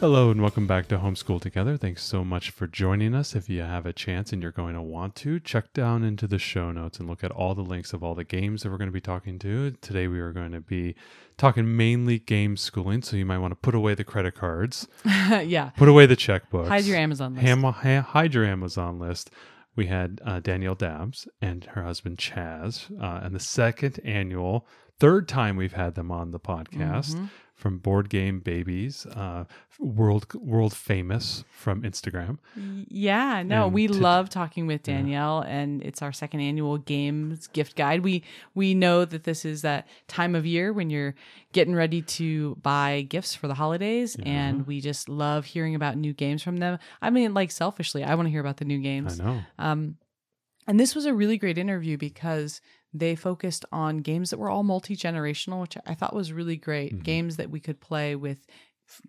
Hello, and welcome back to Homeschool Together. Thanks so much for joining us. If you have a chance and you're going to want to, check down into the show notes and look at all the links of all the games that we're going to be talking to. Today, we are going to be talking mainly game schooling, so you might want to put away the credit cards, yeah. put away the checkbooks, Hide your Amazon list. Ham- ha- hide your Amazon list. We had uh, Danielle Dabbs and her husband Chaz, uh, and the second annual, third time we've had them on the podcast Mhm. From Board Game Babies, uh, world world famous from Instagram. Yeah, no, And we to- love talking with Yeah. Danielle, and it's our second annual games gift guide. We we know that this is that time of year when you're getting ready to buy gifts for the holidays, Yeah. and we just love hearing about new games from them. I mean, like selfishly, I want to hear about the new games. I know. Um, and this was a really great interview because they focused on games that were all multi generational, which I thought was really great. Mhm. Games that we could play with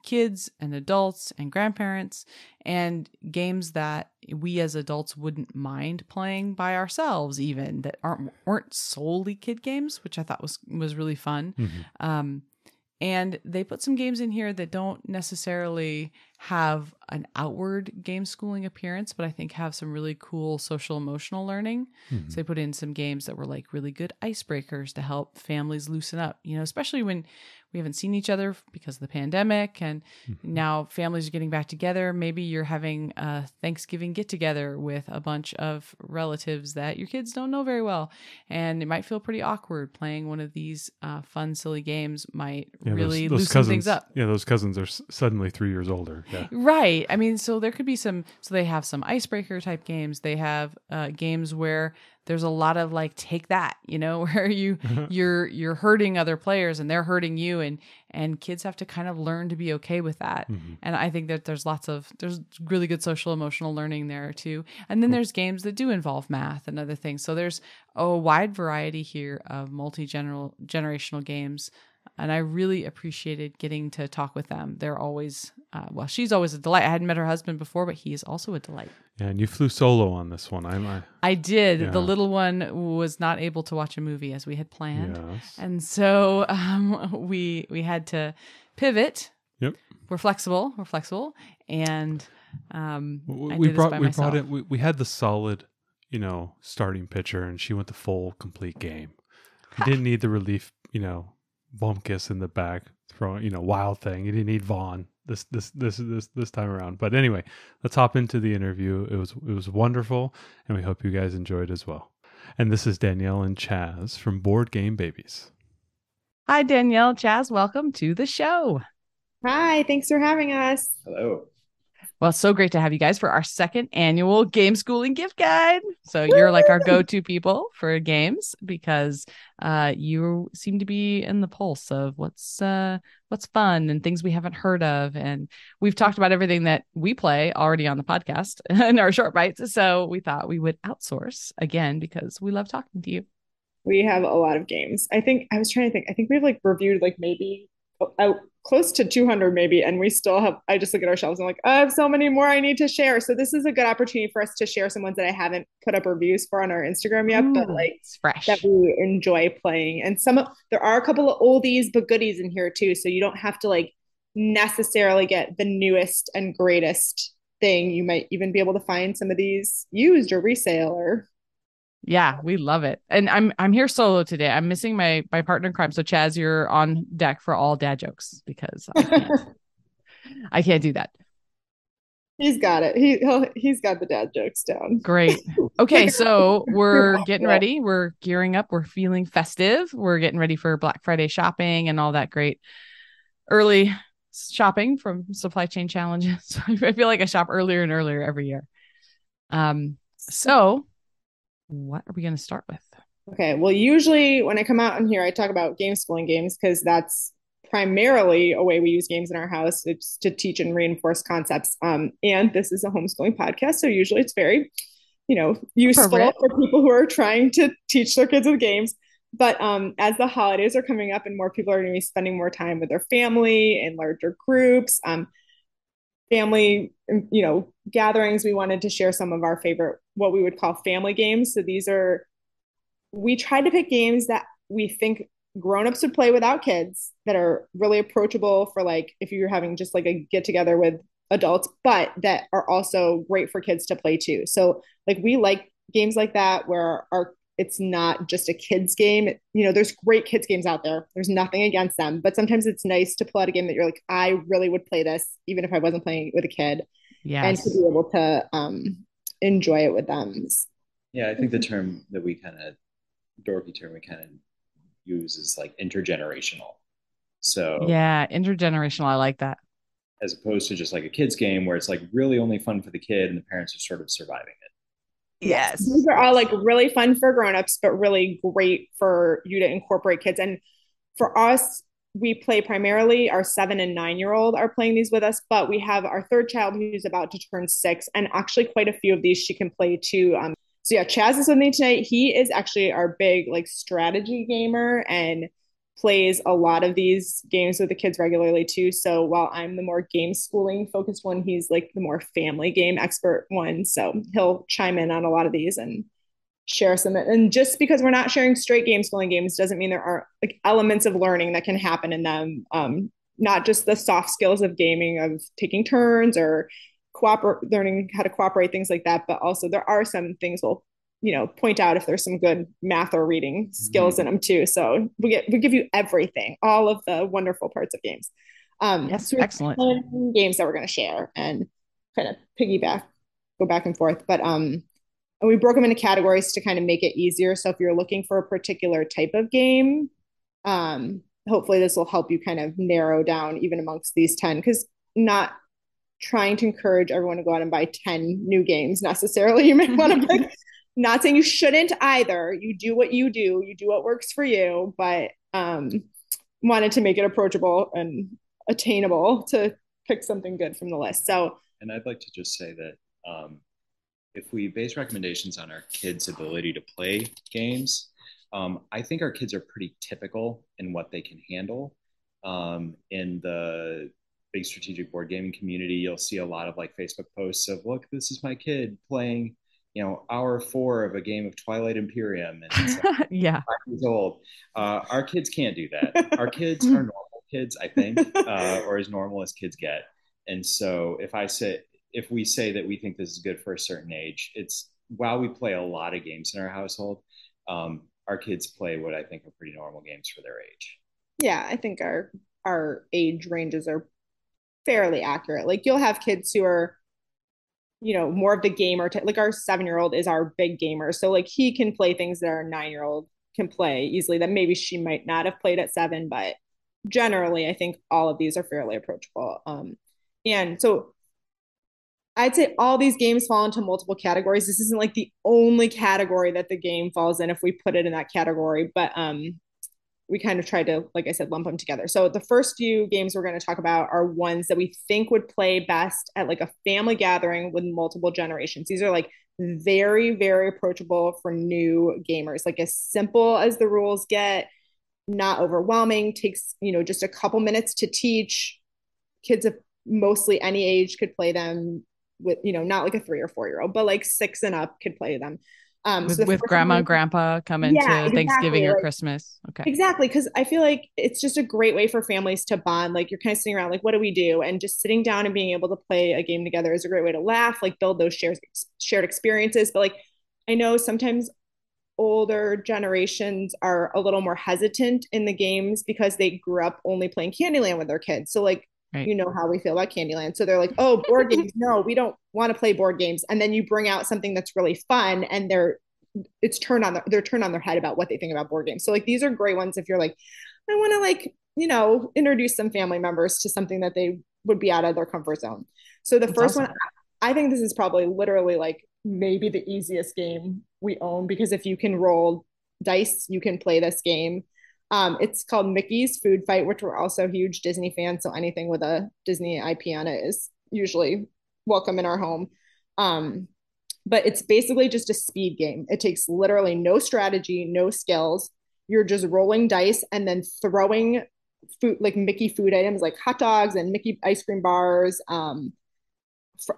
kids and adults and grandparents, and games that we as adults wouldn't mind playing by ourselves, even that aren't weren't solely kid games, which I thought was was really fun. Mhm. Um, and they put some games in here that don't necessarily have an outward game schooling appearance, but I think have some really cool social emotional learning. Mhm. So they put in some games that were like really good icebreakers to help families loosen up, you know, especially when we haven't seen each other because of the pandemic and Mhm. now families are getting back together. Maybe you're having a Thanksgiving get together with a bunch of relatives that your kids don't know very well. And it might feel pretty awkward playing one of these uh, fun, silly games, might Yeah, those- really those loosen cousins, things up. Yeah, those cousins are s- suddenly three years older. Yeah. Right. I mean, so there could be some. So they have some icebreaker type games. They have uh, games where there's a lot of like take that, you know, where you you're you're hurting other players and they're hurting you, and and kids have to kind of learn to be okay with that. Mhm. And I think that there's lots of there's really good social emotional learning there too. And then there's games that do involve math and other things. So there's a wide variety here of multi generational games. And I really appreciated getting to talk with them. They're always, uh, well, she's always a delight. I hadn't met her husband before, but he is also a delight. Yeah, and you flew solo on this one. I'm. I, I did. Yeah. The little one was not able to watch a movie as we had planned. yes. And so um, we we had to pivot. Yep. We're flexible. We're flexible, and um, we we brought we myself. brought it. We, we had the solid, you know, starting pitcher, and she went the full complete game. You didn't need the relief, you know, Bumpkiss in the back throwing, you know, wild thing. You didn't need Vaughn this this this this this time around. But anyway, let's hop into the interview. It was it was wonderful, and we hope you guys enjoyed as well. And this is Danielle and Chaz from Board Game Babies. Hi, Danielle, Chaz. Welcome to the show. Hi, thanks for having us. Hello. Well, so great to have you guys for our second annual game schooling gift guide. So you're like our go-to people for games because uh, you seem to be in the pulse of what's uh, what's fun and things we haven't heard of, and we've talked about everything that we play already on the podcast in our short bites. So we thought we would outsource again because we love talking to you. We have a lot of games. I think I was trying to think. I think we've like reviewed like maybe close to 200 maybe and we still have I just look at our shelves and I'm like I have so many more I need to share. So this is a good opportunity for us to share some ones that I haven't put up reviews for on our Instagram yet, but like fresh. that we enjoy playing. And some of there are a couple of oldies but goodies in here too. So you don't have to like necessarily get the newest and greatest thing. You might even be able to find some of these used or resale or Yeah, we love it. And I'm I'm here solo today. I'm missing my my partner in crime. So Chaz, you're on deck for all dad jokes because I can't, I can't do that. He's got it. He he's got the dad jokes down. Great. Okay, so we're getting ready. We're gearing up. We're feeling festive. We're getting ready for Black Friday shopping and all that great early shopping from supply chain challenges. I feel like I shop earlier and earlier every year. Um, so what are we going to start with? Okay. Well, usually when I come out in here, I talk about game schooling games because that's primarily a way we use games in our house. It's to teach and reinforce concepts. Um, and this is a homeschooling podcast, so usually it's very, you know, useful for people who are trying to teach their kids with games. But um, as the holidays are coming up and more people are going to be spending more time with their family in larger groups, um, family, you know, gatherings, we wanted to share some of our favorite, what we would call family games. So these are, we tried to pick games that we think grown-ups would play without kids that are really approachable for like if you're having just like a get together with adults but that are also great for kids to play too so like we like games like that where our it's not just a kids game. You know, there's great kids games out there. There's nothing against them, but sometimes it's nice to pull out a game that you're like, I really would play this even if I wasn't playing with a kid. Yes. And to be able to um, enjoy it with them. Yeah, I think the term that we kind of dorky term we kind of use is like intergenerational. So yeah, intergenerational. I like that. As opposed to just like a kids game where it's like really only fun for the kid and the parents are sort of surviving it. Yes. These are all like really fun for grown-ups, but really great for you to incorporate kids. And for us, we play primarily our seven and nine year old are playing these with us, but we have our third child who's about to turn six, and actually quite a few of these she can play too. Um, so yeah, Chaz is with me tonight. He is actually our big like strategy gamer, and plays a lot of these games with the kids regularly too. So while I'm the more game schooling focused one, he's like the more family game expert one. So he'll chime in on a lot of these and share some. And just because we're not sharing straight game schooling games doesn't mean there aren't like elements of learning that can happen in them. Um, not just the soft skills of gaming of taking turns or cooperate, learning how to cooperate, things like that. But also there are some things we'll you know point out if there's some good math or reading skills mm-hmm. in them too so we get we give you everything all of the wonderful parts of games um yes so excellent games that we're going to share and kind of piggyback go back and forth but um and we broke them into categories to kind of make it easier so if you're looking for a particular type of game um hopefully this will help you kind of narrow down even amongst these 10 because not trying to encourage everyone to go out and buy 10 new games necessarily you may want to pick not saying you shouldn't either. You do what you do, you do what works for you, but um, wanted to make it approachable and attainable to pick something good from the list. So, and I'd like to just say that um, if we base recommendations on our kids' ability to play games, um, I think our kids are pretty typical in what they can handle. Um, in the big strategic board gaming community, you'll see a lot of like Facebook posts of, look, this is my kid playing you know hour four of a game of Twilight Imperium and yeah five years old. Uh, our kids can't do that. Our kids are normal kids, I think, uh, or as normal as kids get. And so if I say if we say that we think this is good for a certain age, it's while we play a lot of games in our household, um, our kids play what I think are pretty normal games for their age. Yeah, I think our our age ranges are fairly accurate. Like you'll have kids who are you know more of the gamer t- like our seven year old is our big gamer so like he can play things that our nine year old can play easily that maybe she might not have played at seven but generally i think all of these are fairly approachable um and so i'd say all these games fall into multiple categories this isn't like the only category that the game falls in if we put it in that category but um we kind of tried to, like I said, lump them together. So the first few games we're going to talk about are ones that we think would play best at like a family gathering with multiple generations. These are like very, very approachable for new gamers, like as simple as the rules get, not overwhelming, takes, you know, just a couple minutes to teach. Kids of mostly any age could play them with, you know, not like a three or four year old, but like six and up could play them. Um, with, so with grandma and grandpa coming yeah, to exactly. Thanksgiving or like, Christmas. Okay. Exactly. Cause I feel like it's just a great way for families to bond. Like you're kind of sitting around, like, what do we do? And just sitting down and being able to play a game together is a great way to laugh, like build those shared, shared experiences. But like, I know sometimes older generations are a little more hesitant in the games because they grew up only playing Candyland with their kids. So like Right. You know how we feel about Candyland. So they're like, oh, board games. No, we don't want to play board games. And then you bring out something that's really fun and they're it's turned on their, they're turned on their head about what they think about board games. So like these are great ones if you're like, I want to like you know, introduce some family members to something that they would be out of their comfort zone. So the That's first awesome. one, I think this is probably literally like maybe the easiest game we own because if you can roll dice, you can play this game. Um, it's called Mickey's Food Fight, which we're also huge Disney fans. So anything with a Disney IP on it is usually welcome in our home. Um, but it's basically just a speed game. It takes literally no strategy, no skills. You're just rolling dice and then throwing food like Mickey food items like hot dogs and Mickey ice cream bars um,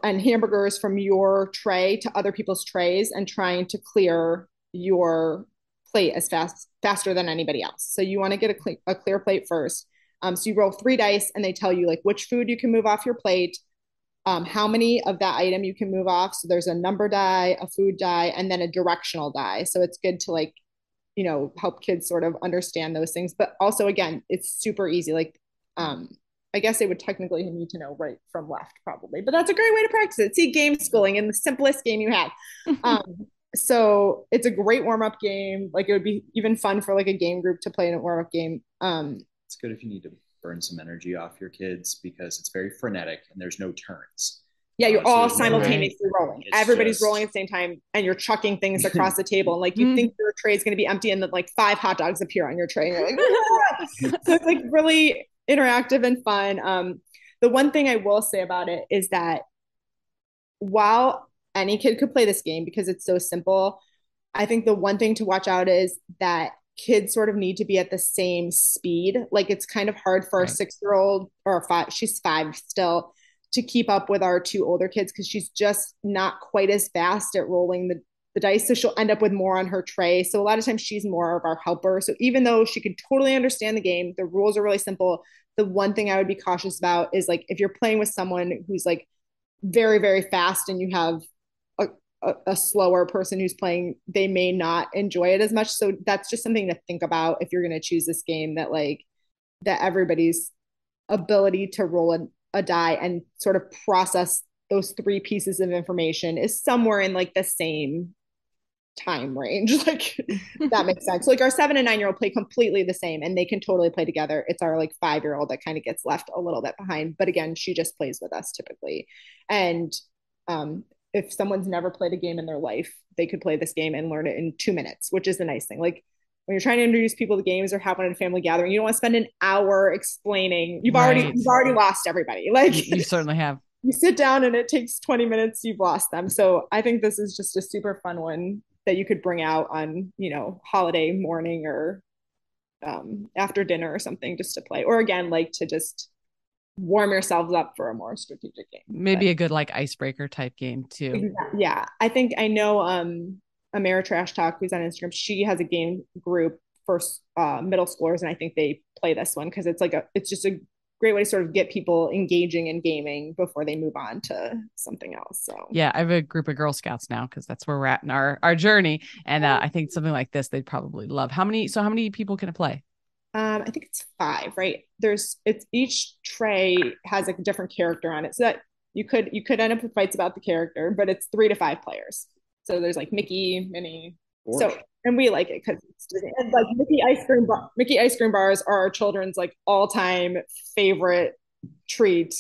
and hamburgers from your tray to other people's trays and trying to clear your plate as fast faster than anybody else. So you want to get a, cle- a clear plate first. Um, so you roll three dice and they tell you like which food you can move off your plate, um, how many of that item you can move off. So there's a number die, a food die, and then a directional die. So it's good to like, you know, help kids sort of understand those things. But also, again, it's super easy. Like, um, I guess they would technically need to know right from left, probably. But that's a great way to practice it. See game schooling in the simplest game you have. so it's a great warm up game. Like it would be even fun for like a game group to play in a warm up game. Um, It's good if you need to burn some energy off your kids because it's very frenetic and there's no turns. Yeah, you're so all there's no- simultaneously rolling. It's Everybody's just- rolling at the same time, and you're chucking things across the table. And like you Mhm. think your tray is going to be empty, and then like five hot dogs appear on your tray, and you're like, "Ah!" so it's like really interactive and fun. Um, the one thing I will say about it is that while any kid could play this game because it's so simple, I think the one thing to watch out is that kids sort of need to be at the same speed. Like it's kind of hard for Right. a six year old or a five, she's five still, to keep up with our two older kids because she's just not quite as fast at rolling the, the dice. So she'll end up with more on her tray. So a lot of times she's more of our helper. So even though she could totally understand the game, the rules are really simple. The one thing I would be cautious about is like if you're playing with someone who's like very, very fast and you have a, a, slower person who's playing, they may not enjoy it as much. So that's just something to think about if you're going to choose this game that like that everybody's ability to roll a, a die and sort of process those three pieces of information is somewhere in like the same time range. Like that makes sense. Like our seven and nine year old play completely the same and they can totally play together. It's our like five year old that kind of gets left a little bit behind. But again, she just plays with us typically. And um, if someone's never played a game in their life, they could play this game and learn it in two minutes, which is the nice thing. Like when you're trying to introduce people to games or have one at a family gathering, you don't want to spend an hour explaining. You've already you've already lost everybody. Like you, you certainly have. you sit down and it takes 20 minutes, you've lost them. So I think this is just a super fun one that you could bring out on, you know, holiday morning or um, after dinner or something just to play. Or again, like to just warm yourselves up for a more strategic game. Maybe a good like icebreaker type game too. Yeah. I think I know um Ameritrash Talk, who's on Instagram, she has a game group for uh, middle schoolers, and I think they play this one because it's like a it's just a great way to sort of get people engaging in gaming before they move on to something else. So Yeah, I have a group of Girl Scouts now because that's where we're at in our our journey, and uh, I think something like this they'd probably love. How many? So how many people can it play? Um I think it's five, right? There's it's each tray has a different character on it. So that you could you could end up with fights about the character, but it's three to five players. So there's like Mickey, Minnie, Or- So and we like it because like Mickey ice cream bar, Mickey ice cream bars are our children's like all time favorite treat,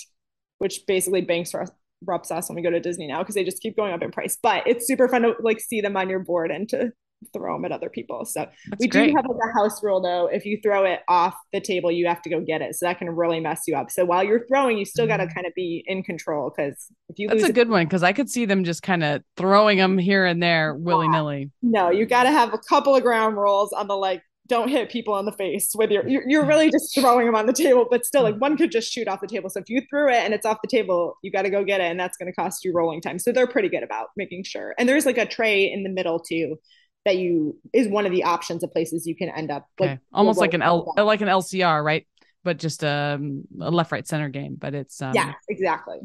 which basically banks for us ups us when we go to Disney now because they just keep going up in price. But it's super fun to like see them on your board and to throw them at other people. So That's we great. do have like a house rule though. If you throw it off the table, you have to go get it. So that can really mess you up. So while you're throwing, you still got to mm-hmm. kind of be in control because if you That's a it- good one because I could see them just kind of throwing them here and there willy nilly. No, you got to have a couple of ground rules on the like don't hit people in the face with your you're, you're really just throwing them on the table but still like one could just shoot off the table so if you threw it and it's off the table you got to go get it and that's going to cost you rolling time so they're pretty good about making sure and there's like a tray in the middle too that you is one of the options of places you can end up like Okay, almost like an L yeah like an LCR, right? But just um, a left right center game. But it's um, yeah, exactly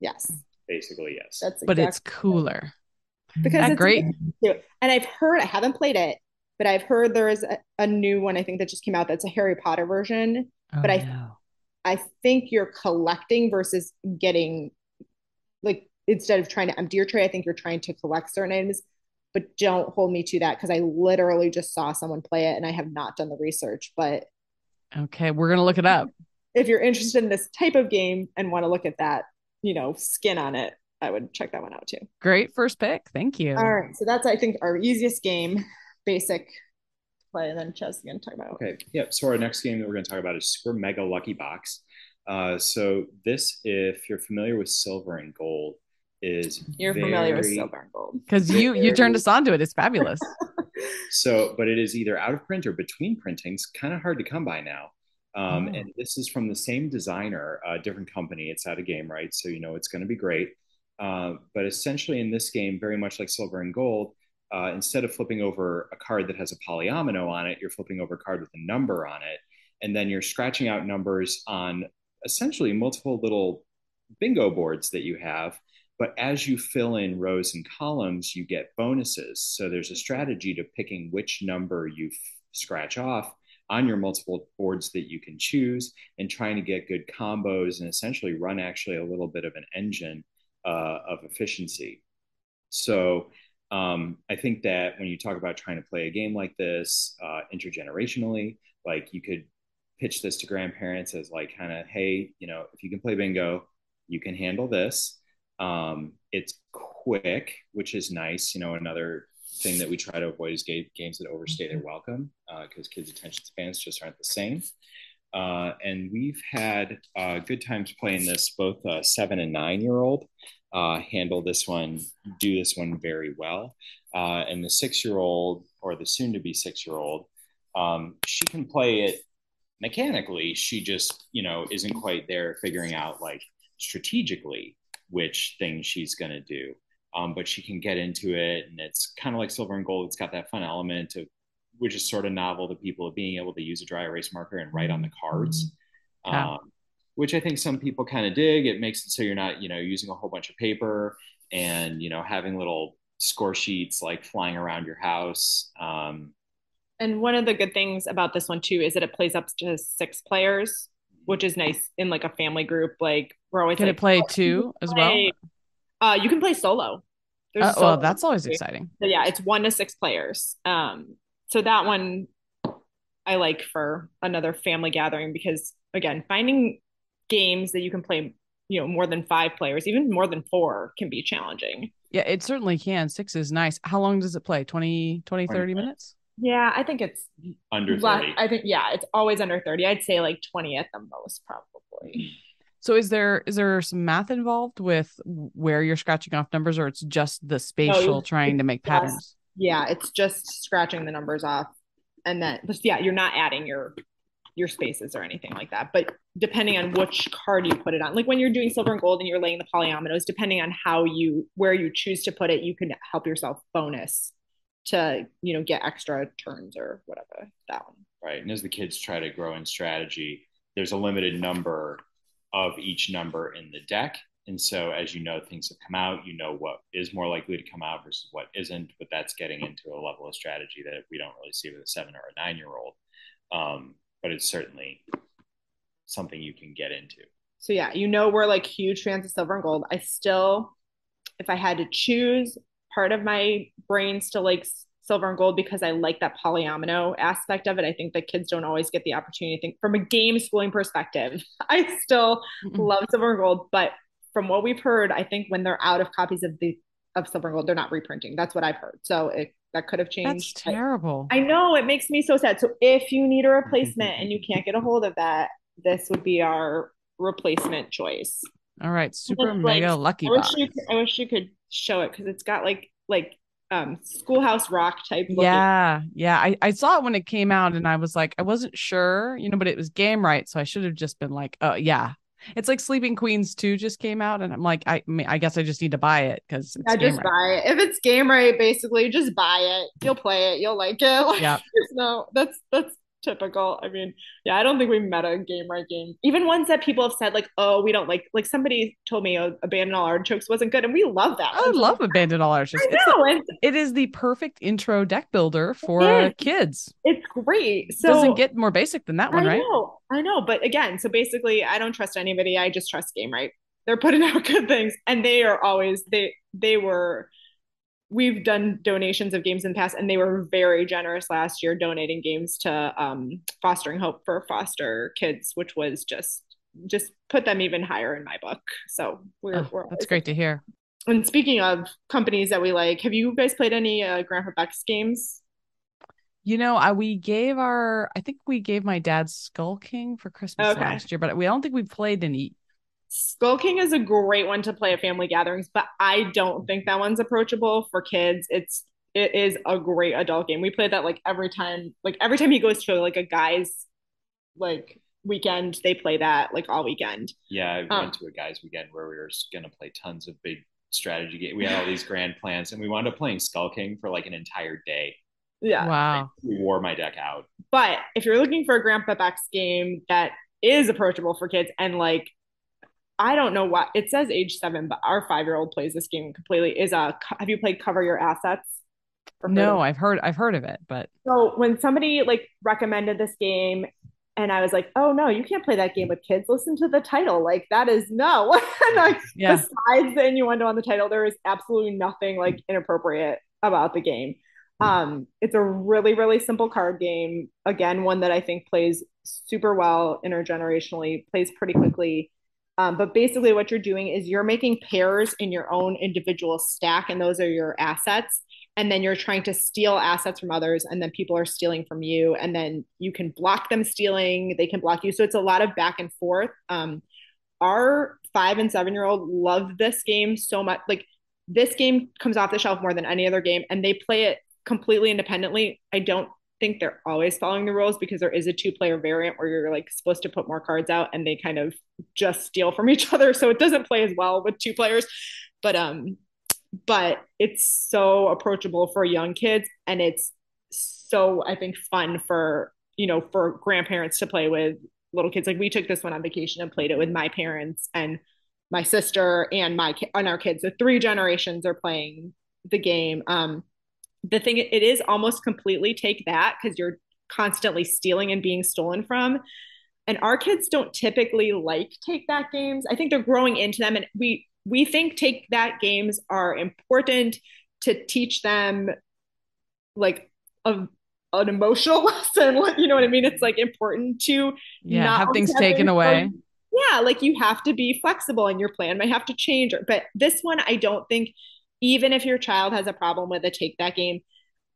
yes Basically, yes. that's exactly but it's exactly- cooler. because That it's great. And I've heard, I haven't played it, but I've heard there is a, a new one I think that just came out that's a Harry Potter version. But Oh, I- no. I think you're collecting versus getting like instead of trying to empty your tray, I think you're trying to collect certain items. But don't hold me to that because I literally just saw someone play it and I have not done the research. But Okay, we're gonna look it up. If you're interested in this type of game and want to look at that, you know, skin on it, I would check that one out too. Great first pick. Thank you. All right, so that's I think our easiest game, basic play, and then Chaz again talk about. Okay, yeah. So our next game that we're going to talk about is Super Mega Lucky Box. Uh, so this, if you're familiar with silver and gold, is You're familiar with silver and gold. Because you you turned us on to it. It's fabulous. So, but it is either out of print or between printings. Kind of hard to come by now. Um, Oh. And this is from the same designer, a different company. It's out of Gamewright? So you know it's going to be great. Uh, but essentially, in this game, very much like Silver and Gold, uh, instead of flipping over a card that has a polyomino on it, you're flipping over a card with a number on it, and then you're scratching out numbers on essentially multiple little bingo boards that you have. But as you fill in rows and columns, you get bonuses. So there's a strategy to picking which number you scratch off on your multiple boards that you can choose and trying to get good combos and essentially run actually a little bit of an engine uh, of efficiency. So um, I think that when you talk about trying to play a game like this uh, intergenerationally, like you could pitch this to grandparents as like kind of, hey, you know, if you can play bingo, you can handle this. Um, it's quick, which is nice. You know, another thing that we try to avoid is ga- games that overstay their welcome because kids' attention spans just aren't the same. Uh, and we've had uh, good times playing this. Both uh, seven and nine year old uh, handle this one, do this one very well. Uh, and the six year old or the soon to be six year old, um, she can play it mechanically. She just, you know, isn't quite there figuring out like strategically which thing she's going to do. Um, but she can get into it, and it's kind of like silver and gold. It's got that fun element of, which is sort of novel to people of being able to use a dry erase marker and write on the cards, Yeah. um, which I think some people kind of dig. It makes it so you're not, you know, using a whole bunch of paper and you know having little score sheets like flying around your house. Um, And one of the good things about this one too is that it plays up to six players, which is nice in like a family group. Like we're always Can like, it play "Oh, two as well? Uh, you can play solo. There's Uh, solo well, that's always play. exciting. So yeah, it's one to six players. Um, so that one I like for another family gathering because again, finding games that you can play, you know, more than five players, even more than four, can be challenging. Yeah, it certainly can. Six is nice. How long does it play? 20, 20 30 minutes? Yeah, I think it's under le- 30. I think yeah, it's always under thirty. I'd say like twenty at the most, probably. So is there is there some math involved with where you're scratching off numbers or it's just the spatial oh, trying to make just- patterns? Yeah, it's just scratching the numbers off, and then just yeah, you're not adding your your spaces or anything like that. But depending on which card you put it on, like when you're doing silver and gold and you're laying the polyominoes, depending on how you where you choose to put it, you can help yourself bonus to you know get extra turns or whatever that one. right? And as the kids try to grow in strategy, there's a limited number of each number in the deck. And so, as you know, things have come out, you know what is more likely to come out versus what isn't. But that's getting into a level of strategy that we don't really see with a seven or a nine year old. Um, but it's certainly something you can get into. So yeah, you know we're like huge fans of silver and gold. I still, if I had to choose, part of my brain still likes silver and gold because I like that polyomino aspect of it. I think that kids don't always get the opportunity to think from a game schooling perspective. I still love silver and gold, but from what we've heard, I think when they're out of copies of the of silver and gold, they're not reprinting. That's what I've heard. So it that could have changed. I- terrible. I know it makes me so sad. So if you need a replacement and you can't get a hold of that, this would be our replacement choice. All right, super like- mega lucky I wish could, I wish you could show it because it's got like like um schoolhouse rock type. looking- Yeah, yeah. I, I saw it when it came out and I was like, I wasn't sure, you know, but it was Gamewright. So I should have just been like, oh yeah. It's like Sleeping Queens 2 just came out, and I'm like, I mean, I guess I just need to buy it because Yeah, just right. buy it. If it's Gamewright, basically, just buy it. You'll play it. You'll like it. Like, Yeah. no, that's that's typical. I mean, yeah, I don't think we met a Gamewright game. Even ones that people have said like, oh, we don't like. Like somebody told me, oh, Abandon All Artichokes wasn't good, and we love that. I love Abandoned All Arches. I It's know, and it is the perfect intro deck builder for is. kids. it's great. So Doesn't get more basic than that one, right? I right? know, I know. But again, so basically, I don't trust anybody. I just trust Gamewright. They're putting out good things, and they are always they they were we've done donations of games in the past, and they were very generous last year donating games to um, Fostering Hope for foster kids, which was just just put them even higher in my book. So we're, Oh, we're that's great to hear. And speaking of companies that we like, have you guys played any uh, Grandpa Beck's games? You know, I we gave our I think we gave my dad Skull King for Christmas Okay. last year, but we I don't think we played any. Skull King is a great one to play at family gatherings, but I don't think that one's approachable for kids. It's it is a great adult game. We play that like every time, like every time he goes to like a guy's like weekend, they play that like all weekend. Yeah, I Um, went to a guys' weekend where we were going to play tons of big strategy games. We had all these grand plans, and we wound up playing Skull King for like an entire day. Yeah. Wow. We wore my deck out. But if you're looking for a Grandpa Beck's game that is approachable for kids and like I don't know what it says age seven, but our five year old plays this game completely. Is a have you played Cover Your Assets? No, I've heard I've heard of it, but So when somebody like recommended this game and I was like, oh no, you can't play that game with kids. Listen to the title. Like that is no. and like yeah. besides the innuendo on the title, there is absolutely nothing like inappropriate about the game. Um, it's a really, really simple card game. Again, one that I think plays super well intergenerationally, plays pretty quickly. Um, but basically, what you're doing is you're making pairs in your own individual stack, and those are your assets. And then you're trying to steal assets from others, and then people are stealing from you. And then you can block them stealing, they can block you. So it's a lot of back and forth. Um, our five and seven year old love this game so much. Like, this game comes off the shelf more than any other game, and they play it completely independently. I don't think they're always following the rules because there is a two player variant where you're like supposed to put more cards out and they kind of just steal from each other so it doesn't play as well with two players. But um but it's so approachable for young kids and it's so i think fun for you know for grandparents to play with little kids. Like we took this one on vacation and played it with my parents and my sister and my and our kids. So three generations are playing the game. Um the thing it is almost completely take that because you're constantly stealing and being stolen from and our kids don't typically like take that games i think they're growing into them and we we think take that games are important to teach them like a, an emotional lesson you know what i mean it's like important to Yeah. not Have things taken away. go- yeah, like you have to be flexible and your plan might have to change. But this one, I don't think, even if your child has a problem with a take that game,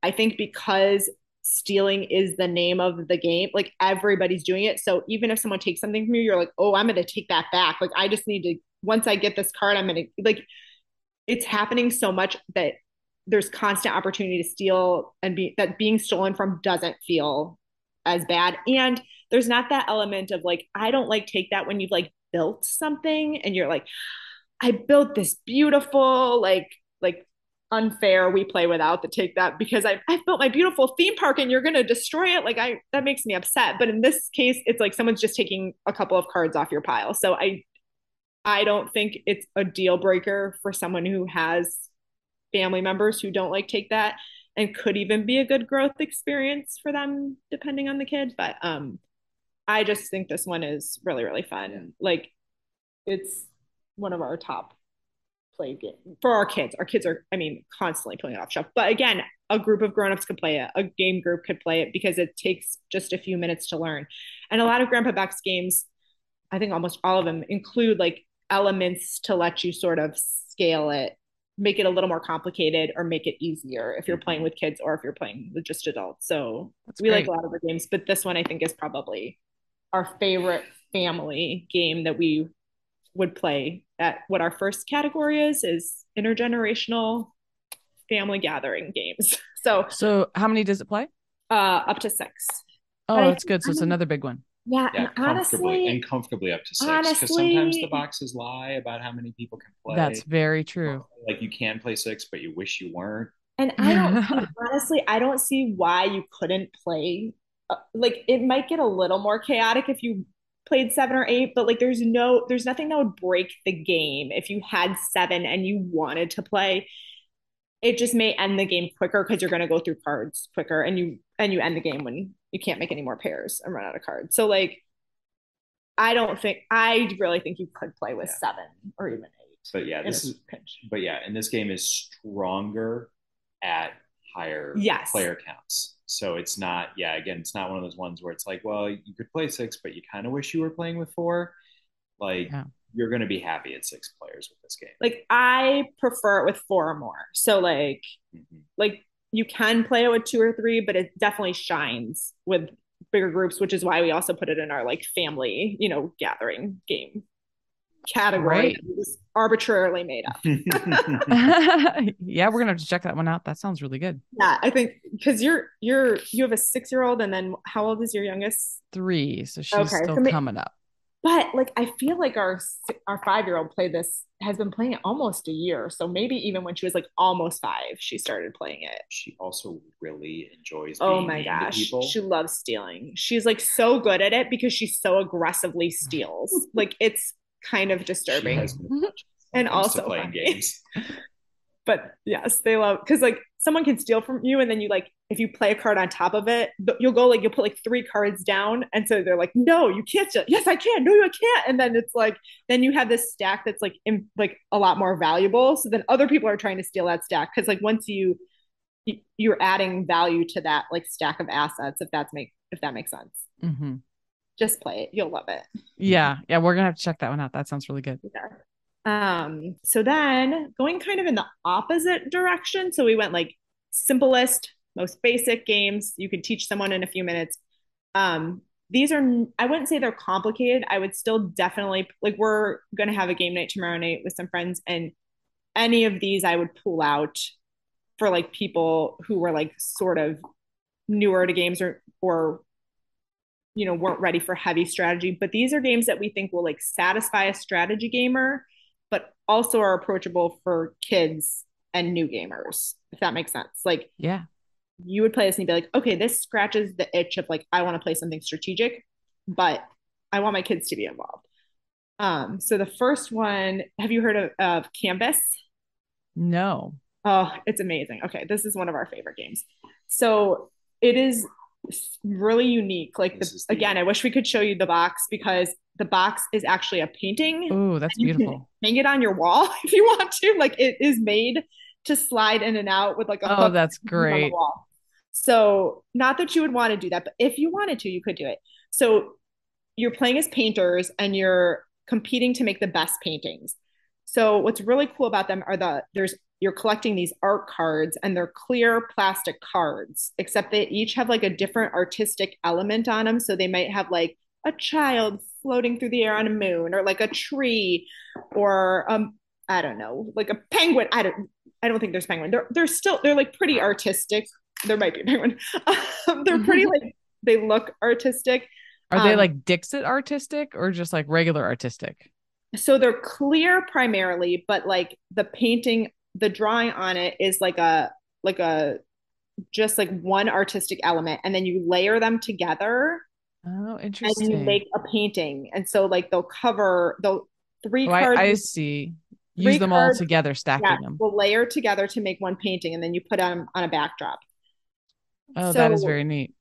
I think because stealing is the name of the game, like everybody's doing it. So even if someone takes something from you, you're like, oh, I'm going to take that back. Like I just need to, once I get this card, I'm going to, like, it's happening so much that there's constant opportunity to steal and be that being stolen from doesn't feel as bad. And there's not that element of like, I don't like take that when you've like built something and you're like, I built this beautiful, like, like unfair we play without the take that because I, I built my beautiful theme park and you're gonna destroy it. Like I that makes me upset. But in this case, it's like someone's just taking a couple of cards off your pile. So I I don't think it's a deal breaker for someone who has family members who don't like take that and could even be a good growth experience for them depending on the kid. But um I just think this one is really, really fun. Like it's one of our top play game for our kids. Our kids are, I mean, constantly pulling it off shelf. But again, a group of grown-ups could play it. A game group could play it because it takes just a few minutes to learn. And a lot of Grandpa Beck's games, I think almost all of them include like elements to let you sort of scale it, make it a little more complicated or make it easier if you're playing mm-hmm. with kids or if you're playing with just adults. So That's we like a lot of the games, but this one I think is probably our favorite family game that we would play at what our first category is is intergenerational family gathering games. So So how many does it play? uh up to six. Oh, But I that's good. So it's I'm- another big one. Yeah, Yeah, and comfortably honestly, and comfortably up to six. Because sometimes the boxes lie about how many people can play. That's very true. Like you can play six, but you wish you weren't. And I don't honestly, I don't see why you couldn't play. Uh, like it might get a little more chaotic if you played seven or eight, but like there's no, there's nothing that would break the game if you had seven and you wanted to play. It just may end the game quicker because you're going to go through cards quicker, and you and you end the game when you can't make any more pairs and run out of cards. So like, I don't think I really think you could play with Yeah. seven or even eight. But yeah, this is pinch. but yeah, and this game is stronger at higher Yes. player counts. So it's not, yeah, again, it's not one of those ones where it's like, well, you could play six, but you kind of wish you were playing with four. Like Yeah. you're going to be happy at six players with this game. Like I prefer it with four or more. So like Mhm. like you can play it with two or three, but it definitely shines with bigger groups, which is why we also put it in our like family, you know, gathering game category Right. that was arbitrarily made up. yeah, we're gonna have to check that one out. That sounds really good. Yeah, I think because you're you're you have a six year old, and then how old is your youngest? Three, so she's Okay, still so ma- coming up. But like, I feel like our our five year old played this has been playing it almost a year. So maybe even when she was like almost five, she started playing it. she also really enjoys oh being Oh my gosh, she loves stealing. She's like so good at it because she so aggressively steals. like it's kind of disturbing. has no conscience when And it comes to also playing funny. games. but yes, they love because like someone can steal from you, and then you like if you play a card on top of it, you'll go like you'll put like three cards down, and so they're like, no, you can't steal. Yes, I can. No, I can't. And then it's like then you have this stack that's like in, like a lot more valuable. So then other people are trying to steal that stack because like once you you- you're adding value to that like stack of assets, if that's make if that makes sense. hmm Just play it, you'll love it. Yeah, yeah, we're gonna have to check that one out. That sounds really good. Yeah. Um, so then going kind of in the opposite direction. So we went like simplest, most basic games you could teach someone in a few minutes. Um, these are, I wouldn't say they're complicated. I would still definitely, like, we're going to have a game night tomorrow night with some friends, and any of these I would pull out for like people who were like sort of newer to games or, or, you know, weren't ready for heavy strategy. But these are games that we think will like satisfy a strategy gamer, but also are approachable for kids and new gamers, if that makes sense. Like, Yeah. you would play this and you'd be like, okay, this scratches the itch of like, I want to play something strategic, but I want my kids to be involved. Um, so the first one, have you heard of, of Canvas? No. Oh, it's amazing. Okay, this is one of our favorite games. So it is really unique. Like the, is the- again, I wish we could show you the box because the box is actually a painting. Oh, that's You can beautiful. Hang it on your wall if you want to. Like it is made to slide in and out with like a Oh, that's great. So, not that you would want to do that, but if you wanted to, you could do it. So, you're playing as painters and you're competing to make the best paintings. So, what's really cool about them are the there's you're collecting these art cards and they're clear plastic cards, except they each have like a different artistic element on them. So, they might have like a child floating through the air on a moon or like a tree or um I don't know, like a penguin. I don't I don't think there's penguin. They're they're still they're like pretty artistic. There might be a penguin. Um, they're pretty like they look artistic. Are they Um, like Dixit artistic or just like regular artistic? So they're clear primarily, but like the painting, the drawing on it is like a like a just like one artistic element, and then you layer them together Oh, interesting and you make a painting. And so like they'll cover they'll three Oh, I, cards. I see. Use them all together, stacking yeah, them. will layer together to make one painting, and then you put them on a backdrop. Oh, that is very neat.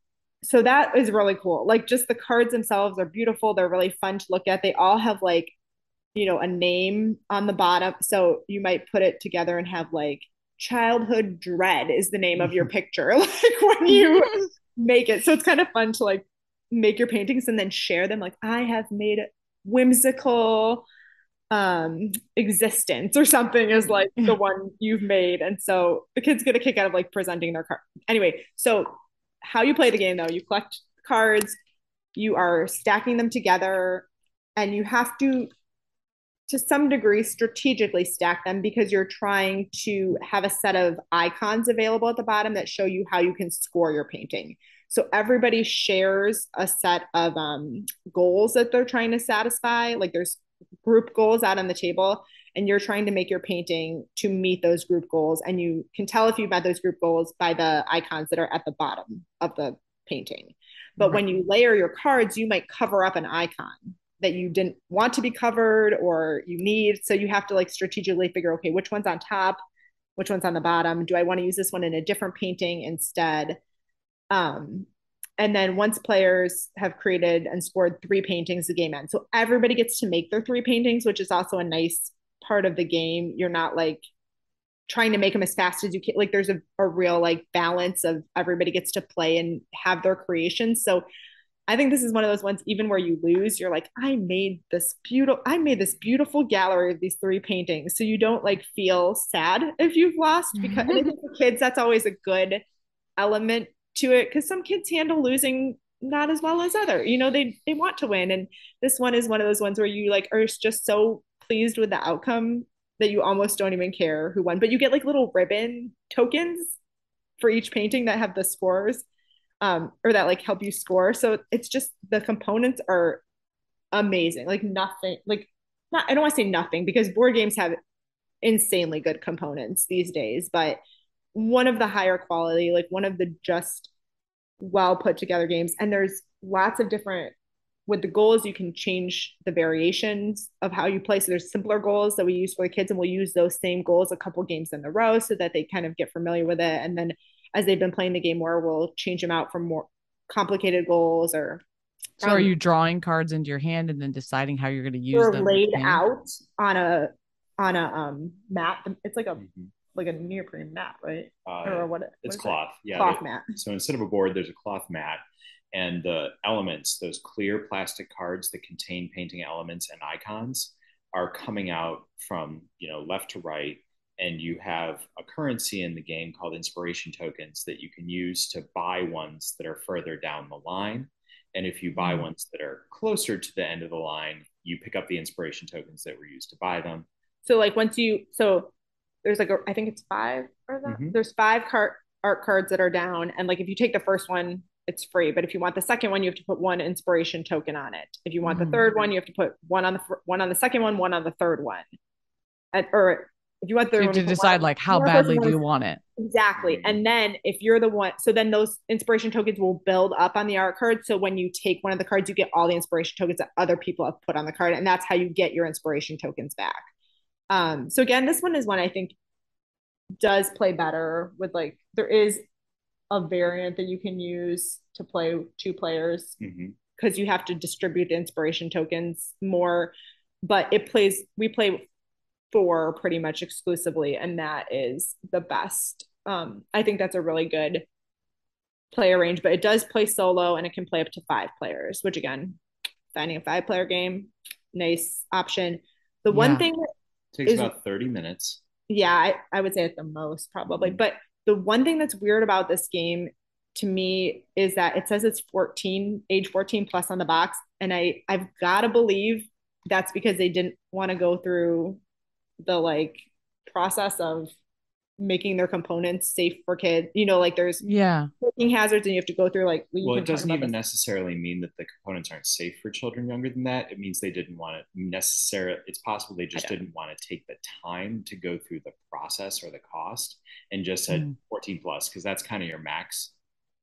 so that is really cool. Like just the cards themselves are beautiful. They're really fun to look at. They all have like, you know, a name on the bottom. So you might put it together and have like childhood dread is the name of your picture. Like when you make it. So it's kind of fun to like make your paintings and then share them. Like I have made a whimsical um existence or something is like the one you've made. And so the kids get a kick out of like presenting their card. Anyway, so how you play the game though you collect cards you are stacking them together and you have to to some degree strategically stack them because you're trying to have a set of icons available at the bottom that show you how you can score your painting. So everybody shares a set of um, goals that they're trying to satisfy. Like there's group goals out on the table and you're trying to make your painting to meet those group goals. And you can tell if you've met those group goals by the icons that are at the bottom of the painting. But when you layer your cards you might cover up an icon that you didn't want to be covered or you need. So you have to like strategically figure okay which one's on top which one's on the bottom? Do i want to use this one in a different painting instead? Um and then once players have created and scored three paintings the game ends. So everybody gets to make their three paintings which is also a nice part of the game. You're not like trying to make them as fast as you can. Like there's a, a real like balance of everybody gets to play and have their creations. So I think this is one of those ones, even where you lose, you're like, I made this beautiful, I made this beautiful gallery of these three paintings. So you don't like feel sad if you've lost because mm-hmm. for kids, that's always a good element to it. Cause some kids handle losing not as well as other, you know, they, they want to win. And this one is one of those ones where you like are just so pleased with the outcome that you almost don't even care who won, but you get like little ribbon tokens for each painting that have the scores um, or that like help you score. So it's just the components are amazing. Like nothing, like not, I don't want to say nothing because board games have insanely good components these days, but one of the higher quality, like one of the just well put together games. And there's lots of different with the goals you can change the variations of how you play so there's simpler goals that we use for the kids and we'll use those same goals a couple games in a row so that they kind of get familiar with it and then as they've been playing the game more, we'll change them out for more complicated goals or so um, are you drawing cards into your hand and then deciding how you're going to use they're them? laid out on a on a um mat. It's like a mm-hmm. like a neoprene mat, right? Uh, or what? what it's cloth. It? Yeah, cloth mat. So instead of a board, there's a cloth mat, and the elements, those clear plastic cards that contain painting elements and icons, are coming out from you know left to right and you have a currency in the game called inspiration tokens that you can use to buy ones that are further down the line. And if you buy mm-hmm. ones that are closer to the end of the line, you pick up the inspiration tokens that were used to buy them. So, like once you, so there's like, a, I think it's five or that. Mm-hmm. There's five card art cards that are down. And like if you take the first one, it's free. But if you want the second one, you have to put one inspiration token on it. If you want mm-hmm. the third one, you have to put one on the one on the second one, one on the third one. At, or if you want the you have to decide like how badly do you want it exactly mm-hmm. and then if you're the one so then those inspiration tokens will build up on the art card so when you take one of the cards you get all the inspiration tokens that other people have put on the card and that's how you get your inspiration tokens back um so again this one is one i think does play better with like there is a variant that you can use to play two players because mm-hmm. you have to distribute the inspiration tokens more but it plays we play four pretty much exclusively, and that is the best. Um, I think that's a really good player range, but it does play solo and it can play up to five players, which again, finding a five player game, nice option. The one thing that takes is, about 30 minutes. Yeah, I, I would say at the most probably. Mm-hmm. But the one thing that's weird about this game to me is that it says it's 14, age 14 plus on the box. And I, I've got to believe that's because they didn't want to go through the like process of making their components safe for kids. You know, like there's yeah cooking hazards, and you have to go through like. Well, it doesn't even this. necessarily mean that the components aren't safe for children younger than that. It means they didn't want to necessarily. It's possible they just didn't want to take the time to go through the process or the cost, and just said mm. 14 plus because that's kind of your max.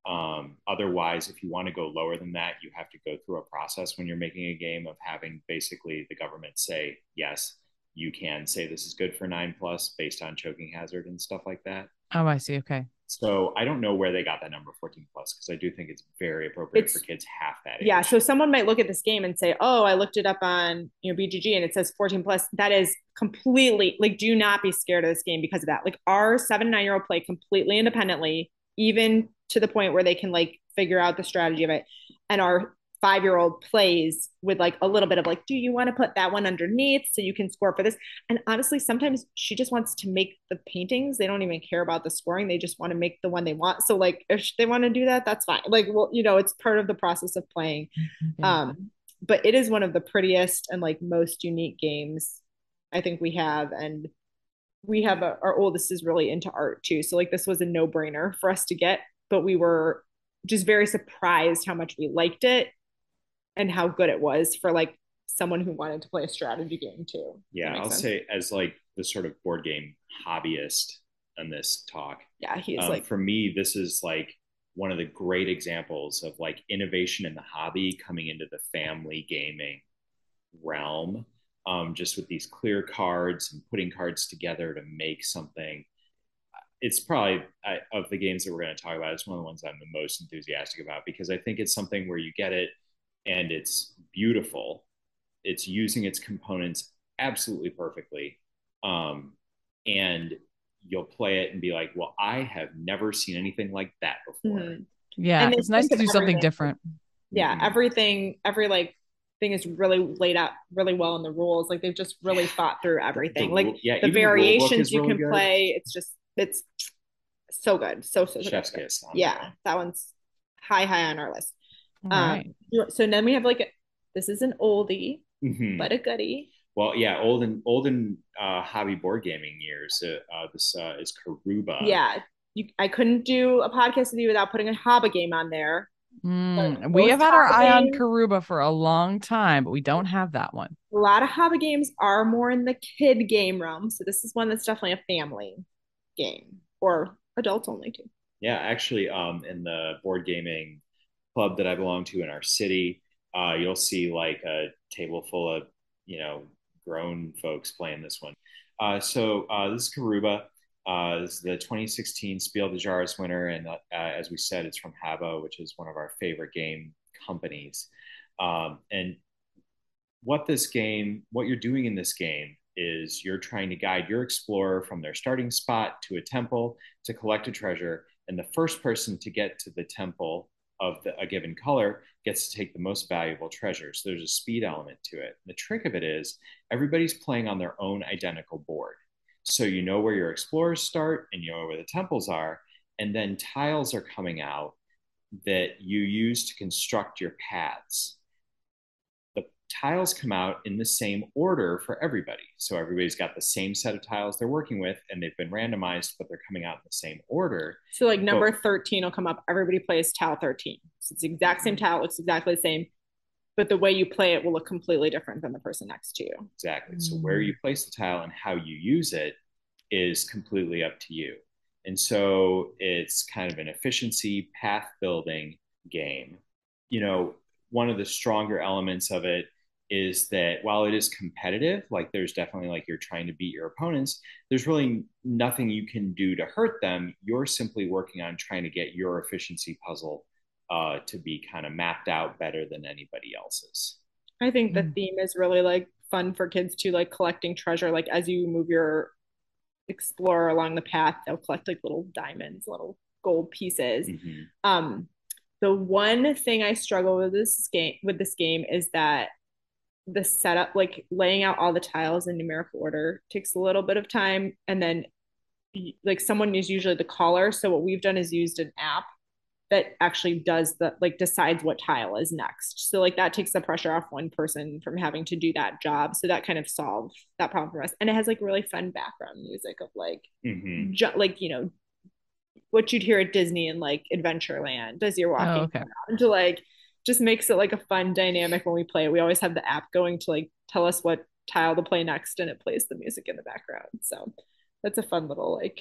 Um, otherwise, if you want to go lower than that, you have to go through a process when you're making a game of having basically the government say yes you can say this is good for nine plus based on choking hazard and stuff like that. Oh, I see. Okay. So I don't know where they got that number 14 plus because I do think it's very appropriate it's, for kids half that age. Yeah. So someone might look at this game and say, "Oh, I looked it up on you know BGG and it says 14 plus." That is completely like, do not be scared of this game because of that. Like our seven nine year old play completely independently, even to the point where they can like figure out the strategy of it. And our five year old plays with like a little bit of like, do you want to put that one underneath so you can score for this? And honestly, sometimes she just wants to make the paintings. They don't even care about the scoring. They just want to make the one they want. So like if they want to do that, that's fine. Like, well, you know, it's part of the process of playing. Mm-hmm. Um, but it is one of the prettiest and like most unique games I think we have. And we have a, our oldest is really into art too. So like this was a no brainer for us to get, but we were just very surprised how much we liked it and how good it was for like someone who wanted to play a strategy game too. Yeah, I'll sense. say as like the sort of board game hobbyist in this talk. Yeah, he's um, like for me, this is like one of the great examples of like innovation in the hobby coming into the family gaming realm. Um, just with these clear cards and putting cards together to make something. It's probably I, of the games that we're going to talk about. It's one of the ones I'm the most enthusiastic about because I think it's something where you get it and it's beautiful. It's using its components absolutely perfectly. Um, and you'll play it and be like, well, I have never seen anything like that before. Mhm. Yeah, And it's nice to do something everything. different. Yeah, Mhm. everything, every like thing is really laid out really well in the rules. Like they've just really thought through everything. The like yeah, the even the variations you really can good. play. It's just it's so good. So so, so Chef's good. kiss. Yeah, that that one's high high on our list. All Um, right. So then we have like a, this is an oldie one. Mhm. but a goodie. Well, yeah, old olden olden uh, hobby board gaming years. Uh, uh, this uh, is Karuba. yeah, you, I couldn't do a podcast with you without putting a hobby game on there. Mm, we have had our eye on hobby- Karuba for a long time, but we don't have that one. A lot of hobby games are more in the kid game realm, so this is one that's definitely a family game or adults only too. Yeah, actually, um, in the board gaming club that I belong to in our city, uh, you'll see like a table full of you know grown folks playing this one. Uh, so uh, this is Karuba. Uh, this is the 2016 Spiel des Jahres winner, and uh, as we said, it's from HABA, which is one of our favorite game companies. Um, and what this game, what you're doing in this game, is you're trying to guide your explorer from their starting spot to a temple to collect a treasure, and the first person to get to the temple of the, a given color gets to take the most valuable treasure. So there's a speed element to it. The trick of it is everybody's playing on their own identical board. So you know where your explorers start and you know where the temples are, and then tiles are coming out that you use to construct your paths. The tiles come out in the same order for everybody. So everybody's got the same set of tiles they're working with, and they've been randomized, but they're coming out in the same order. So like number Well- 13 will come up. Everybody plays tile 13. So it's the exact same mm-hmm. tile, looks exactly the same, but the way you play it will look completely different than the person next to you. Exactly. So mm. where you place the tile and how you use it is completely up to you. And so it's kind of an efficiency path building game. You know, one of the stronger elements of it is that while it is competitive, like there's definitely like you're trying to beat your opponents, there's really nothing you can do to hurt them. You're simply working on trying to get your efficiency puzzle uh, to be kind of mapped out better than anybody else's. I think the Mm. theme is really like fun for kids to like collecting treasure. Like as you move your explorer along the path, they'll collect like little diamonds, little gold pieces. Mhm. Um, the one thing I struggle with this game with this game is that the setup, like laying out all the tiles in numerical order, takes a little bit of time, and then like someone is usually the caller. So what we've done is used an app that actually does the like decides what tile is next. So like that takes the pressure off one person from having to do that job. So that kind of solved that problem for us. And it has like really fun background music of like Mhm. ju- like you know what you'd hear at Disney and like Adventureland as you're walking Oh, okay. around to like just makes it like a fun dynamic when we play. It. We always have the app going to like tell us what tile to play next and it plays the music in the background. So that's a fun little like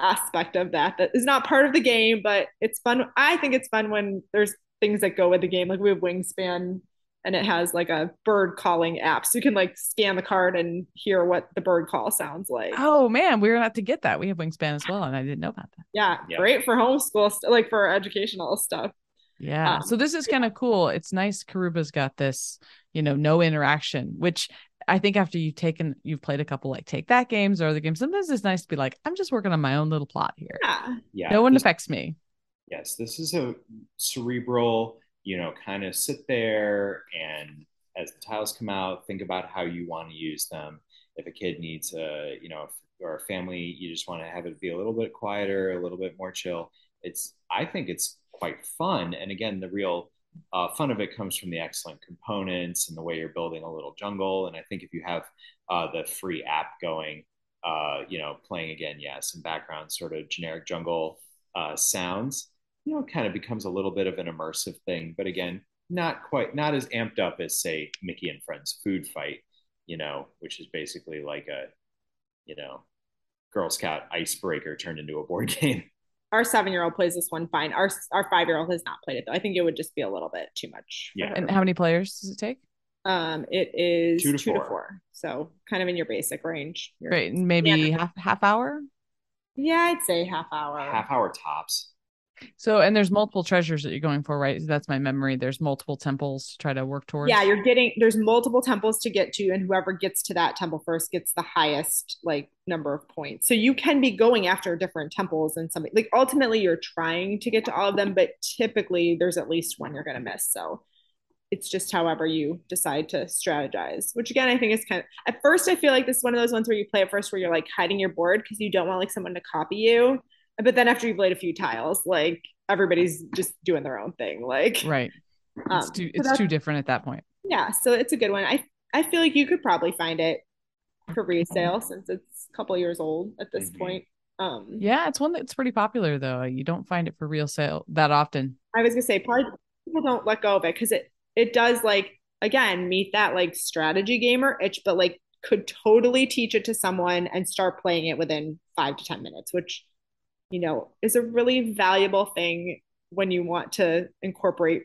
aspect of that that is not part of the game, but it's fun. I think it's fun when there's things that go with the game. Like we have Wingspan and it has like a bird calling app. So you can like scan the card and hear what the bird call sounds like. Oh man, we're gonna have to get that. We have Wingspan as well, and I didn't know about that. Yeah, Yeah. great for homeschool, st- like for educational stuff. Yeah. Um, so this is kind of cool. It's nice. Karuba's got this, you know, no interaction, which I think after you've taken, you've played a couple like take that games or other games, sometimes it's nice to be like, I'm just working on my own little plot here. Yeah, Yeah. no one this- affects me. yes, this is a cerebral, you know, kind of sit there and as the tiles come out, think about how you want to use them. If a kid needs a, you know, if, or a family, you just want to have it be a little bit quieter, a little bit more chill. It's, I think it's quite fun. And again, the real uh, fun of it comes from the excellent components and the way you're building a little jungle. And I think if you have uh, the free app going, uh, you know, playing again, yeah, some background sort of generic jungle uh, sounds, you know, it kind of becomes a little bit of an immersive thing. But again, not quite, not as amped up as say Mickey and Friends Food Fight, you know, which is basically like a, you know, Girl Scout icebreaker turned into a board game. Our seven-year-old plays this one fine. Our our five-year-old has not played it though. I think it would just be a little bit too much. Yeah. And how many players does it take? um, it is Two two to to, four. four. so kind of in your basic range. Your- Right, maybe Yeah. half half hour. Yeah, I'd say half hour. Half hour tops. So, and there's multiple treasures that you're going for, right? That's my memory. There's multiple temples to try to work towards. Yeah, you're getting there's multiple temples to get to, and whoever gets to that temple first gets the highest like number of points. So you can be going after different temples and something like ultimately you're trying to get to all of them, but typically there's at least one you're gonna miss. So it's just however you decide to strategize, which again I think is kind of at first I feel like this is one of those ones where you play at first where you're like hiding your board because you don't want like someone to copy you but then after you've laid a few tiles, like everybody's just doing their own thing. Like right. Um, it's too it's too different at that point. Yeah. So it's a good one. I I feel like you could probably find it for resale since it's a couple years old at this mm-hmm. point. Um yeah, it's one that's pretty popular though. You don't find it for real sale that often. I was gonna say probably people don't let go of it because it it does like again meet that like strategy gamer itch, but like could totally teach it to someone and start playing it within five to ten minutes, which you know, is a really valuable thing when you want to incorporate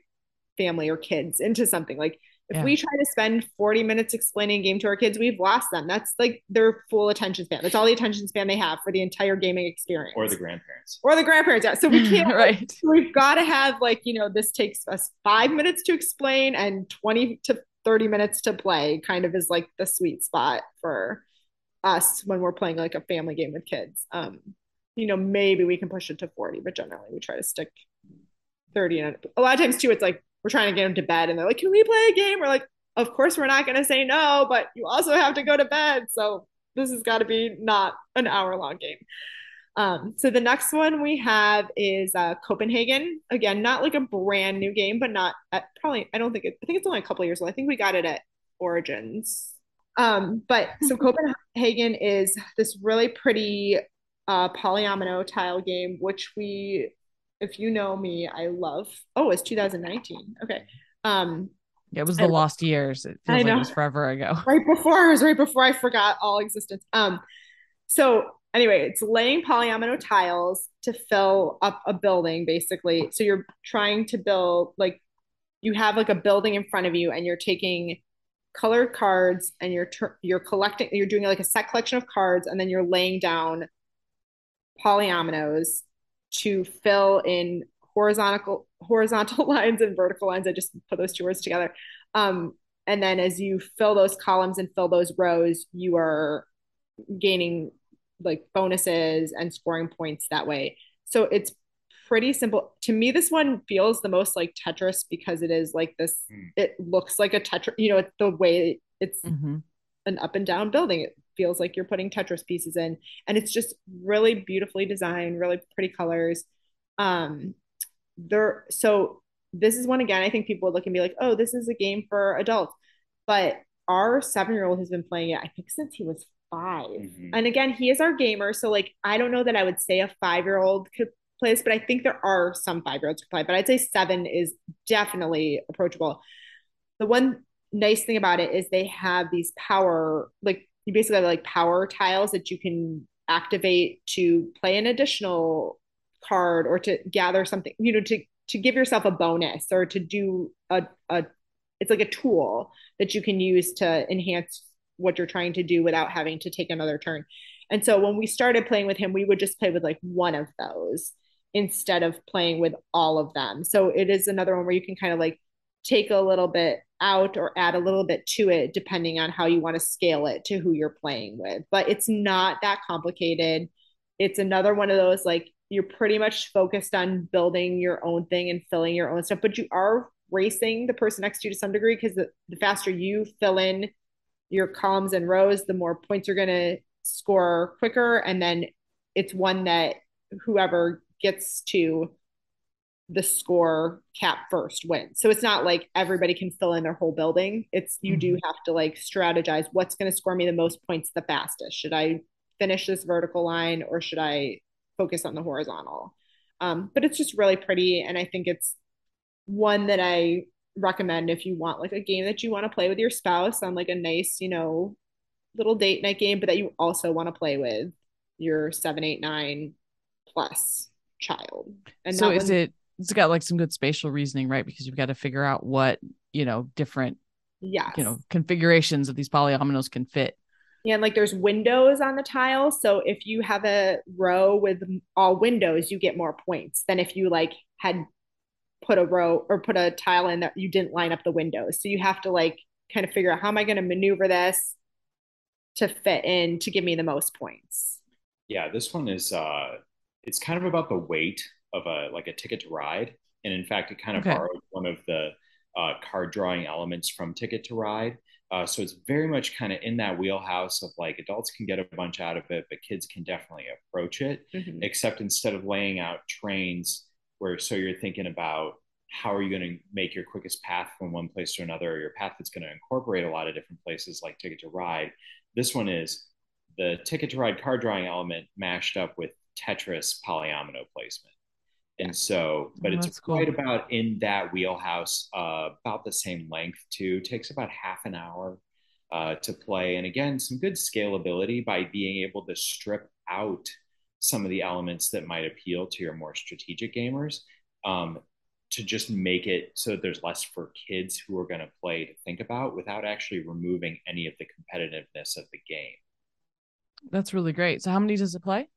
family or kids into something. Like if yeah. we try to spend 40 minutes explaining a game to our kids, we've lost them. That's like their full attention span. That's all the attention span they have for the entire gaming experience. Or the grandparents. Or the grandparents. Yeah. So we can't right. we've got to have like, you know, this takes us five minutes to explain and 20 to 30 minutes to play kind of is like the sweet spot for us when we're playing like a family game with kids. Um, you know, maybe we can push it to 40, but generally we try to stick 30. And a lot of times too, it's like we're trying to get them to bed and they're like, can we play a game? We're like, of course we're not going to say no, but you also have to go to bed. So this has got to be not an hour long game. Um, so the next one we have is uh, Copenhagen. Again, not like a brand new game, but not at, probably. I don't think it. I think it's only a couple years old. I think we got it at Origins. Um, but so Copenhagen is this really pretty uh, polyomino tile game, which we, if you know me, I love. Oh, it's 2019. Okay. Um, yeah, it was the lost years. It feels like it was forever ago. Right before it was right before I forgot all existence. Um, so anyway, it's laying polyomino tiles to fill up a building, basically. So you're trying to build like you have like a building in front of you, and you're taking colored cards, and you're ter- you're collecting. You're doing like a set collection of cards, and then you're laying down polyominoes to fill in horizontal horizontal lines and vertical lines. I just put those two words together. Um, and then as you fill those columns and fill those rows, you are gaining like bonuses and scoring points that way. So it's pretty simple. To me, this one feels the most like Tetris because it is like this, mm. it looks like a Tetris, you know, the way it's mm-hmm. an up and down building. It feels like you're putting Tetris pieces in. And it's just really beautifully designed, really pretty colors. Um, there, so this is one again, I think people would look and be like, oh, this is a game for adults. But our seven year old has been playing it, I think, since he was 5 mm-hmm. And again, he is our gamer. So, like, I don't know that I would say a five year old could play this, but I think there are some five year olds who play. But I'd say seven is definitely approachable. The one nice thing about it is they have these power, like, you basically have like power tiles that you can activate to play an additional card or to gather something, you know, to to give yourself a bonus or to do a, a it's like a tool that you can use to enhance what you're trying to do without having to take another turn. And so when we started playing with him, we would just play with like one of those instead of playing with all of them. So it is another one where you can kind of like take a little bit out or add a little bit to it depending on how you want to scale it to who you're playing with. But it's not that complicated. It's another one of those like you're pretty much focused on building your own thing and filling your own stuff, but you are racing the person next to you to some degree because the, the faster you fill in your columns and rows, the more points you're going to score quicker. And then it's one that whoever gets to the score cap first wins. So it's not like everybody can fill in their whole building. It's you mm-hmm. do have to like strategize what's going to score me the most points the fastest. Should I finish this vertical line or should I focus on the horizontal? Um, but it's just really pretty, and I think it's one that I recommend if you want like a game that you want to play with your spouse on like a nice, you know, little date night game, but that you also want to play with your seven, eight, nine plus child. And so is it it's got like some good spatial reasoning, right? Because you've got to figure out what, you know, different yeah, you know, configurations of these polyominoes can fit. Yeah, and like there's windows on the tile. So if you have a row with all windows, you get more points than if you like had put a row or put a tile in that you didn't line up the windows. So you have to like kind of figure out how am I going to maneuver this to fit in to give me the most points. Yeah, this one is uh it's kind of about the weight of a like a ticket to ride. And in fact, it kind of Okay. borrowed one of the uh, card drawing elements from Ticket to Ride. Uh, so it's very much kind of in that wheelhouse of like adults can get a bunch out of it, but kids can definitely approach it. Mhm. Except instead of laying out trains where so you're thinking about how are you going to make your quickest path from one place to another, or your path that's going to incorporate a lot of different places like Ticket to Ride. This one is the Ticket to Ride card drawing element mashed up with Tetris polyomino placement. And so, but Oh, it's cool. right about in that wheelhouse, uh, about the same length too. Takes about half an hour uh, to play. And again, some good scalability by being able to strip out some of the elements that might appeal to your more strategic gamers um, to just make it so that there's less for kids who are going to play to think about without actually removing any of the competitiveness of the game. That's really great. So how many does it play?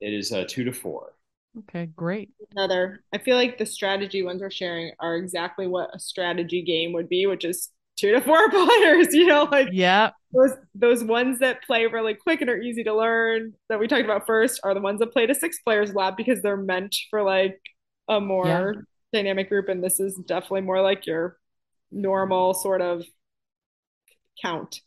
It is a two to four. Okay, great. Another, I feel like the strategy ones we're sharing are exactly what a strategy game would be, which is two to four players, you know, like Yeah. those those ones that play really quick and are easy to learn that we talked about first are the ones that play to six players a lot because they're meant for like a more Yeah. dynamic group and this is definitely more like your normal sort of count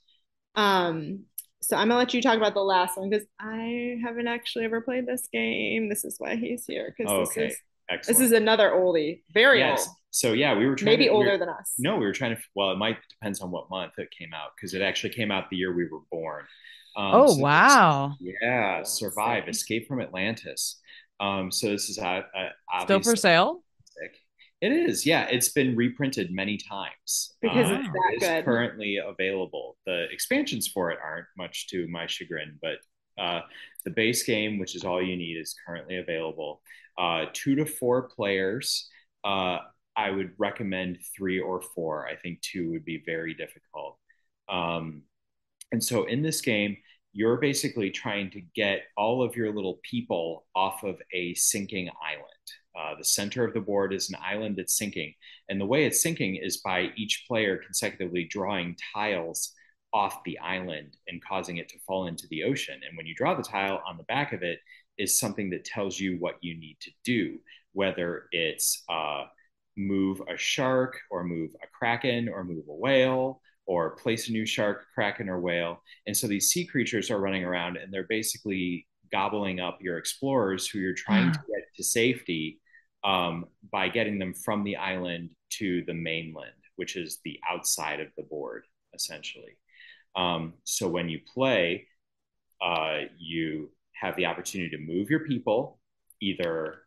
um so i'm gonna let you talk about the last one because i haven't actually ever played this game this is why he's here because Okay, this is excellent. this is another oldie very yes. old So yeah, we were trying maybe to, we were- older than us No, we were trying to. Well, it might depends on what month it came out because it actually came out the year we were born. Um, Oh, so wow. Yeah, survive, escape from Atlantis. Um, so this is uh, uh, Still for sale? It is. Yeah, it's been reprinted many times because Uh, it's that it is good currently available. The expansions for it aren't much to my chagrin, but uh, the base game, which is all you need, is currently available. Uh, two to four players. Uh, I would recommend three or four. I think two would be very difficult. Um, and so in this game, you're basically trying to get all of your little people off of a sinking island. Uh, the center of the board is an island that's sinking. And the way it's sinking is by each player consecutively drawing tiles off the island and causing it to fall into the ocean. And when you draw the tile on the back of it, is something that tells you what you need to do, whether it's uh, move a shark or move a kraken or move a whale or place a new shark, kraken, or whale. And so these sea creatures are running around and they're basically gobbling up your explorers who you're trying to get to safety um, by getting them from the island to the mainland, which is the outside of the board, essentially. Um, so when you play, uh, you have the opportunity to move your people either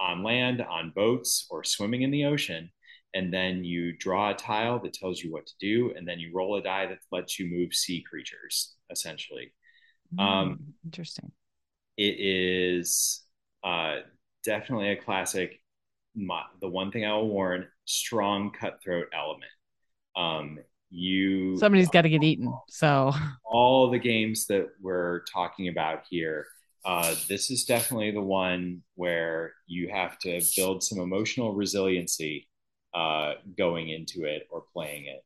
on land, on boats, or swimming in the ocean. And then you draw a tile that tells you what to do, and then you roll a die that lets you move sea creatures, essentially. Um, Hmm, interesting. It is uh, definitely a classic. My, the one thing I will warn: strong cutthroat element. Um, you Somebody's got to get eaten. So all the games that we're talking about here, uh, this is definitely the one where you have to build some emotional resiliency uh, going into it or playing it.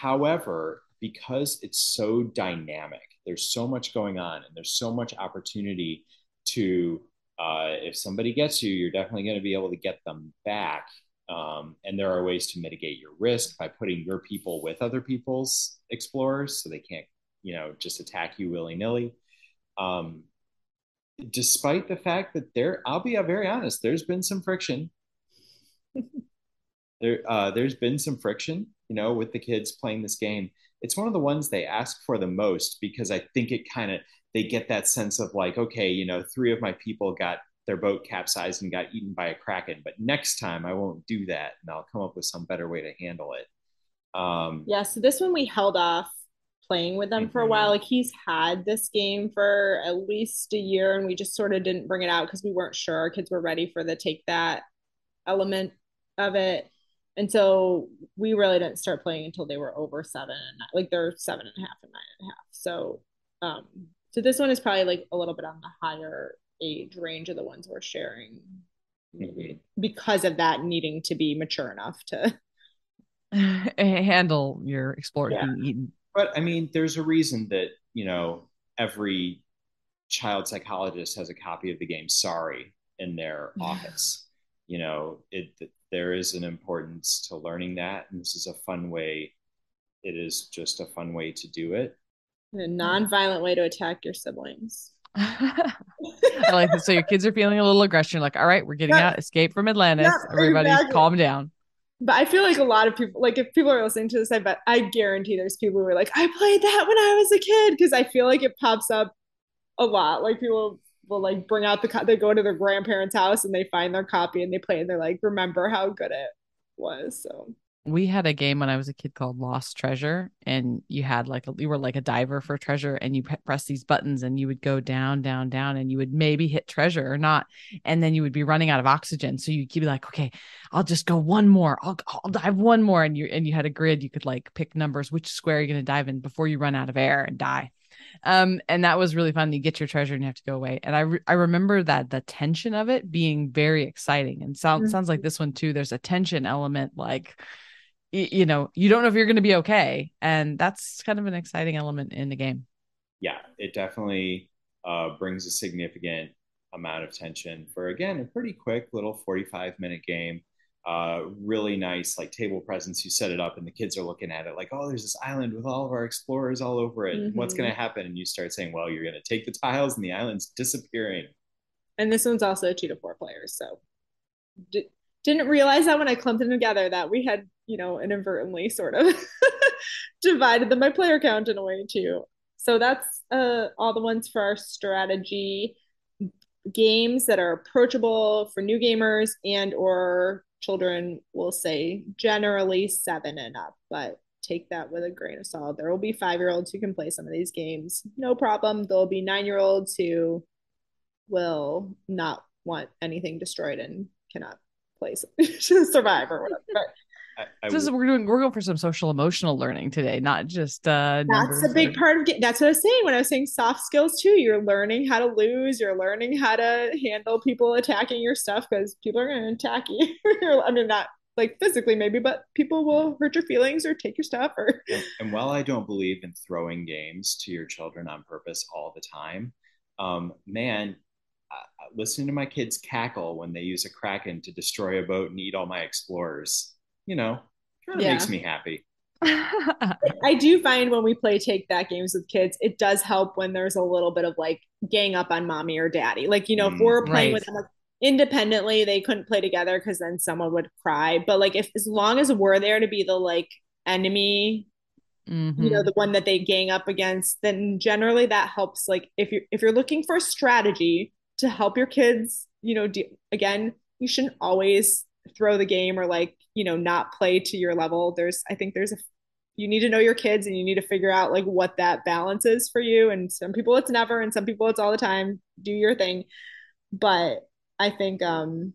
However, because it's so dynamic, there's so much going on and there's so much opportunity to, uh, if somebody gets you, you're definitely going to be able to get them back. Um, and there are ways to mitigate your risk by putting your people with other people's explorers so they can't you know just attack you willy-nilly. Um, despite the fact that there i'll be very honest there's been some friction. There uh, there's been some friction you know with the kids playing this game. It's one of the ones they ask for the most because i think it kind of they get that sense of like okay you know three of my people got their boat capsized and got eaten by a kraken but next time i won't do that and i'll come up with some better way to handle it um, Yeah, so this one we held off playing with them for a while. Like he's had this game for at least a year, and we just sort of didn't bring it out because we weren't sure our kids were ready for the take that element of it. And so we really didn't start playing until they were over seven and nine, like they're seven and a half and nine and a half. So, um, so this one is probably like a little bit on the higher age range of the ones we're sharing, maybe mm-hmm. because of that needing to be mature enough to handle your explore Yeah. being eaten. But I mean, there's a reason that, you know, every child psychologist has a copy of the game Sorry in their office. You know, it there is an importance to learning that. And this is a fun way. It is just a fun way to do it. In a non-violent way to attack your siblings. I like this. So your kids are feeling a little aggression. You're like, all right, we're getting Yeah. out. Escape from Atlantis. Yeah, Everybody, exactly. calm down. But I feel like a lot of people, like if people are listening to this, I bet I guarantee there's people who are like, I played that when I was a kid because I feel like it pops up a lot. Like people will like bring out the co- they go to their grandparents' house and they find their copy and they play and they're like, remember how good it was. So We had a game when I was a kid called Lost Treasure, and you had like a, you were like a diver for treasure, and you press these buttons, and you would go down, down, down, and you would maybe hit treasure or not, and then you would be running out of oxygen, so you'd be like, okay, I'll just go one more, I'll I'll dive one more, and you and you had a grid, you could like pick numbers, which square you're gonna dive in before you run out of air and die. Um, and that was really fun. You get your treasure and you have to go away. And I re- I remember that the tension of it being very exciting, and sounds sounds like this one too. There's a tension element, like y- you know, you don't know if you're going to be okay, and that's kind of an exciting element in the game. Yeah, it definitely uh, brings a significant amount of tension for, again, a pretty quick little 45 minute game. Uh, really nice, like table presence. You set it up, and the kids are looking at it like, oh, there's this island with all of our explorers all over it. What's Mhm. going to happen? And you start saying, well, you're going to take the tiles, and the island's disappearing. and this one's also two to four players. So D- didn't realize that when I clumped them together that we had, you know, inadvertently sort of divided them by player count in a way too. So that's uh, all the ones for our strategy games that are approachable for new gamers and or children will say generally seven and up, but take that with a grain of salt. There will be five year olds who can play some of these games, no problem. There'll be nine year olds who will not want anything destroyed and cannot play survive or whatever. But I, I This is we're doing we're going for some social emotional learning today, not just uh that's a big or- part of it. That's what I was saying when I was saying soft skills too. You're learning how to lose. You're learning how to handle people attacking your stuff because people are going to attack you. I mean, not like physically maybe, but people will hurt your feelings or take your stuff or. and, and while I don't believe in throwing games to your children on purpose all the time, um, man, uh, listening to my kids cackle when they use a kraken to destroy a boat and eat all my explorers, you know, kind of Yeah. makes me happy. I do find when we play take that games with kids, it does help when there's a little bit of like gang up on mommy or daddy. Like, you know, if Mm, we're playing right. with them like, independently, they couldn't play together because then someone would cry. But like, if as long as we're there to be the like enemy, Mhm. you know, the one that they gang up against, then generally that helps. Like, if you're if you're looking for a strategy to help your kids, you know, again, you shouldn't always throw the game or like you know not play to your level. There's, I think there's a you need to know your kids and you need to figure out like what that balance is for you. And some people it's never and some people it's all the time. Do your thing. But i think um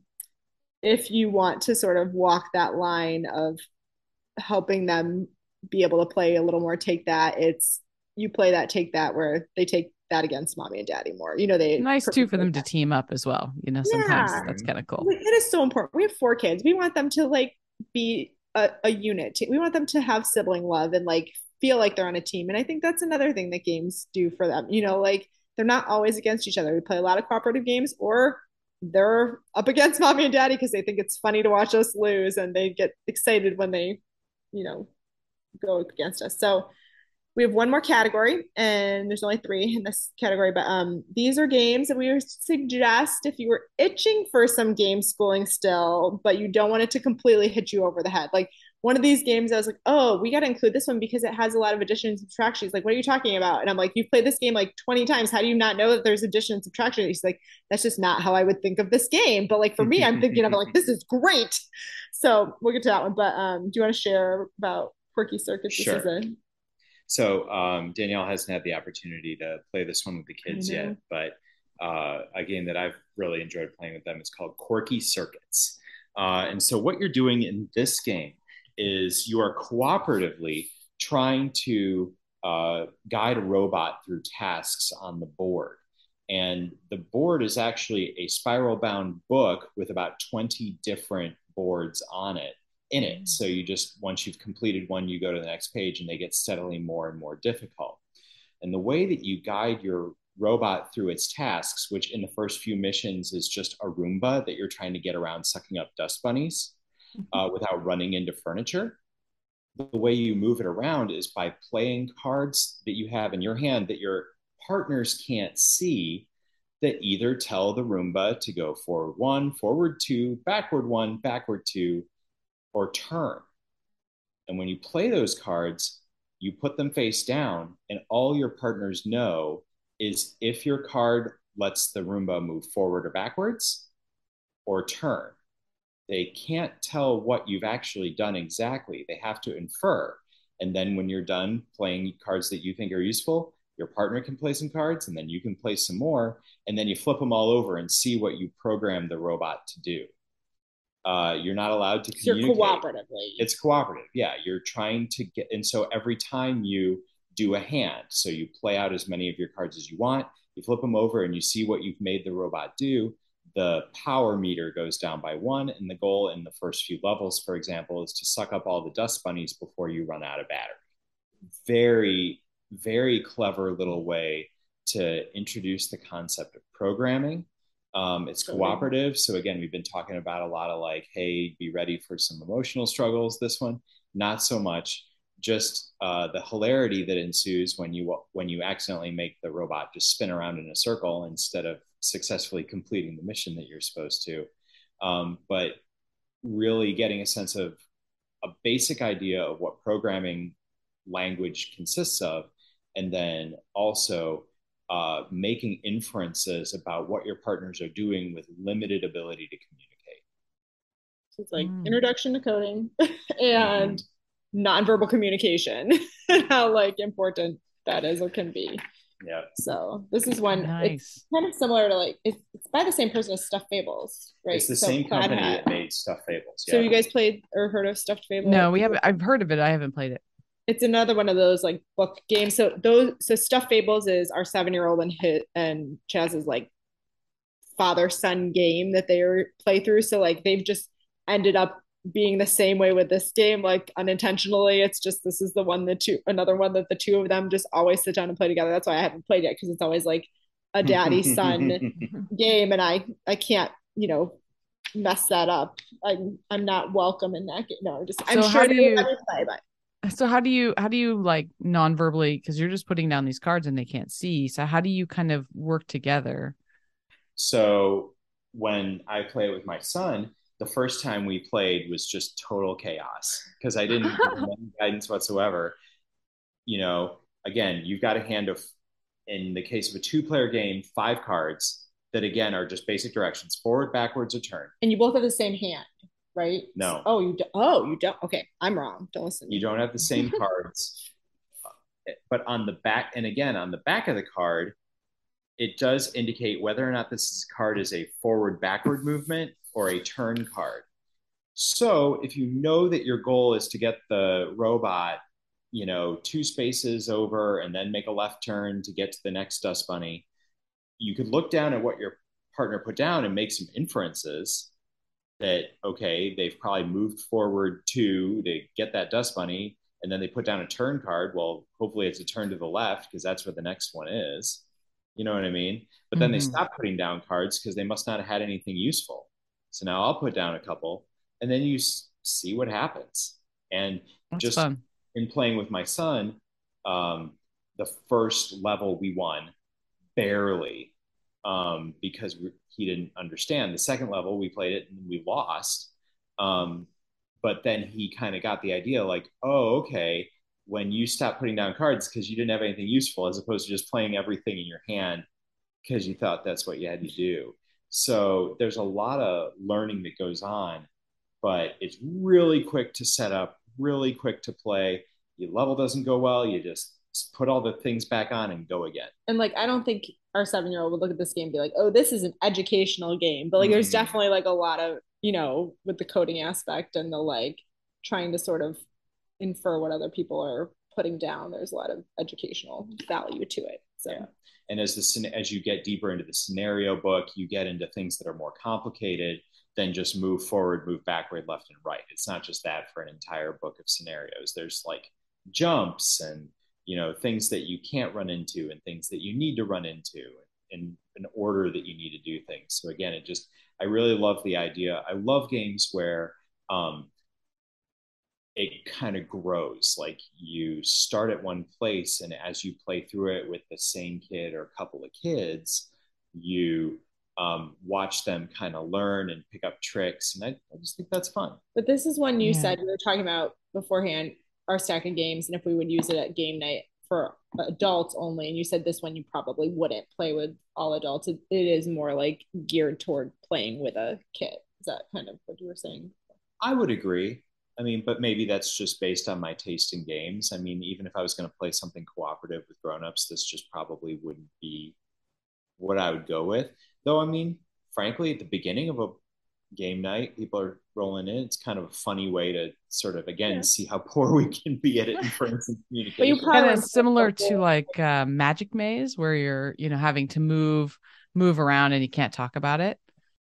if you want to sort of walk that line of helping them be able to play a little more take that it's you play that take that where they take that against mommy and daddy more you know they nice too for them to team up as well. You know, sometimes Yeah. that's kind of cool. It is so important. We have four kids. We want them to like be a, a unit. We want them to have sibling love and like feel like they're on a team. And I think that's another thing that games do for them. You know, like they're not always against each other. We play a lot of cooperative games or they're up against mommy and daddy because they think it's funny to watch us lose and they get excited when they, you know, go against us. So we have one more category and there's only three in this category but um these are games that we would suggest if you were itching for some game schooling still but you don't want it to completely hit you over the head. Like one of these games i was like oh we got to include this one because it has a lot of addition and subtraction. She's like what are you talking about? And i'm like you've played this game like 20 times. How do you not know that there's addition and subtraction? She's like that's just not how i would think of this game. But like for me i'm thinking of like this is great. So we'll get to that one but um do you want to share about Quirky Circuits Sure. this is a So um, Danielle hasn't had the opportunity to play this one with the kids yet, but uh, a game that I've really enjoyed playing with them is called Quirky Circuits. Uh, and so what you're doing in this game is you are cooperatively trying to uh, guide a robot through tasks on the board. And the board is actually a spiral bound book with about 20 different boards on it in it. So you just, once you've completed one, you go to the next page and they get steadily more and more difficult. And the way that you guide your robot through its tasks, which in the first few missions is just a Roomba that you're trying to get around sucking up dust bunnies uh, without running into furniture. The way you move it around is by playing cards that you have in your hand that your partners can't see that either tell the Roomba to go forward one, forward two, backward one, backward two, or turn. And when you play those cards, you put them face down, and all your partners know is if your card lets the Roomba move forward or backwards or turn. They can't tell what you've actually done exactly. They have to infer. And then when you're done playing cards that you think are useful, your partner can play some cards and then you can play some more. And then you flip them all over and see what you program the robot to do. Uh, you're not allowed to communicate. You're cooperatively. It's cooperative. Yeah. You're trying to get, and so every time you do a hand, so you play out as many of your cards as you want, you flip them over and you see what you've made the robot do. The power meter goes down by one. And the goal in the first few levels, for example, is to suck up all the dust bunnies before you run out of battery. Very, very clever little way to introduce the concept of programming um, it's cooperative. So again, we've been talking about a lot of like, hey, be ready for some emotional struggles. This one, not so much. Just uh, the hilarity that ensues when you when you accidentally make the robot just spin around in a circle instead of successfully completing the mission that you're supposed to. Um, but really getting a sense of a basic idea of what programming language consists of, and then also uh, making inferences about what your partners are doing with limited ability to communicate. So it's like mm. introduction to coding and mm-hmm. nonverbal communication and how like important that is or can be. Yeah. So this is one. Nice. It's kind of similar to like it's, it's by the same person as Stuffed Fables, right? It's the so same company that made Stuffed Fables. Yeah. So you guys played or heard of Stuffed Fables? No, we haven't. I've heard of it. I haven't played it it's another one of those like book games. So those so Stuffed Fables is our seven year old and hit and Chaz's like father son game that they play through. So like they've just ended up being the same way with this game, like unintentionally. It's just this is the one the two another one that the two of them just always sit down and play together. That's why I haven't played yet because it's always like a daddy son game, and I I can't you know mess that up. I'm I'm not welcome in that game. No, just I'm so sure how do you play, but so how do you how do you like non-verbally because you're just putting down these cards and they can't see so how do you kind of work together? So when i play with my son the first time we played was just total chaos because i didn't have any guidance whatsoever. You know again you've got a hand of in the case of a two player game five cards that again are just basic directions forward backwards or turn. And you both have the same hand right? No. Oh, you do- oh you don't. Okay, I'm wrong. Don't listen. You don't have the same cards, uh, but on the back, and again on the back of the card, it does indicate whether or not this card is a forward backward movement or a turn card. So if you know that your goal is to get the robot, you know, two spaces over and then make a left turn to get to the next dust bunny, you could look down at what your partner put down and make some inferences that okay they've probably moved forward two to get that dust bunny and then they put down a turn card. Well hopefully it's a turn to the left because that's where the next one is. You know what i mean? But then mm-hmm. they stop putting down cards because they must not have had anything useful. So now i'll put down a couple and then you s- see what happens. And that's just fun. in playing with my son um, the first level we won barely um, because we, he didn't understand. The second level, we played it and we lost. Um, but then he kind of got the idea like, oh, okay, when you stop putting down cards because you didn't have anything useful, as opposed to just playing everything in your hand because you thought that's what you had to do. So there's a lot of learning that goes on, but it's really quick to set up, really quick to play. Your level doesn't go well, you just put all the things back on and go again. And like, I don't think our seven year old would look at this game and be like, oh, this is an educational game. But like, mm-hmm. there's definitely like a lot of, you know, with the coding aspect and the like trying to sort of infer what other people are putting down. There's a lot of educational value to it. So Yeah. and as the as you get deeper into the scenario book you get into things that are more complicated than just move forward move backward left and right it's not just that for an entire book of scenarios there's like jumps and you know things that you can't run into and things that you need to run into in an order that you need to do things so again it just i really love the idea i love games where um, it kind of grows. Like you start at one place, and as you play through it with the same kid or a couple of kids, you um, watch them kind of learn and pick up tricks. And I, I just think that's fun. But this is one you Yeah. said we were talking about beforehand, our stack of games, and if we would use it at game night for adults only. And you said this one you probably wouldn't play with all adults. It, it is more like geared toward playing with a kid. Is that kind of what you were saying? I would agree. I mean, but maybe that's just based on my taste in games. I mean, even if I was going to play something cooperative with grown-ups, this just probably wouldn't be what I would go with. Though, I mean, frankly, at the beginning of a game night, people are rolling in. It's kind of a funny way to sort of again Yeah. see how poor we can be at inference and communication. But you probably kind of similar to like uh, Magic Maze, where you're you know having to move move around and you can't talk about it.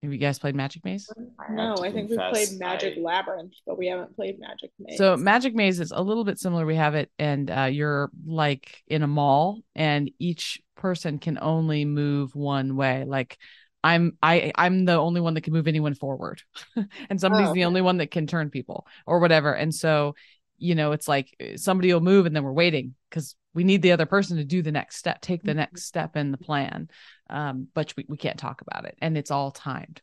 Have you guys played Magic Maze? No, to I think we confess, played Magic I- Labyrinth, but we haven't played Magic Maze. So Magic Maze is a little bit similar. We have it, and uh, you're like in a mall, and each person can only move one way. Like I'm, I, I'm the only one that can move anyone forward, and somebody's Oh, the only one that can turn people or whatever. And so, you know, it's like somebody will move, and then we're waiting because we need the other person to do the next step, take the Mhm. next step in the plan. Um, but we, we can't talk about it, and it's all timed.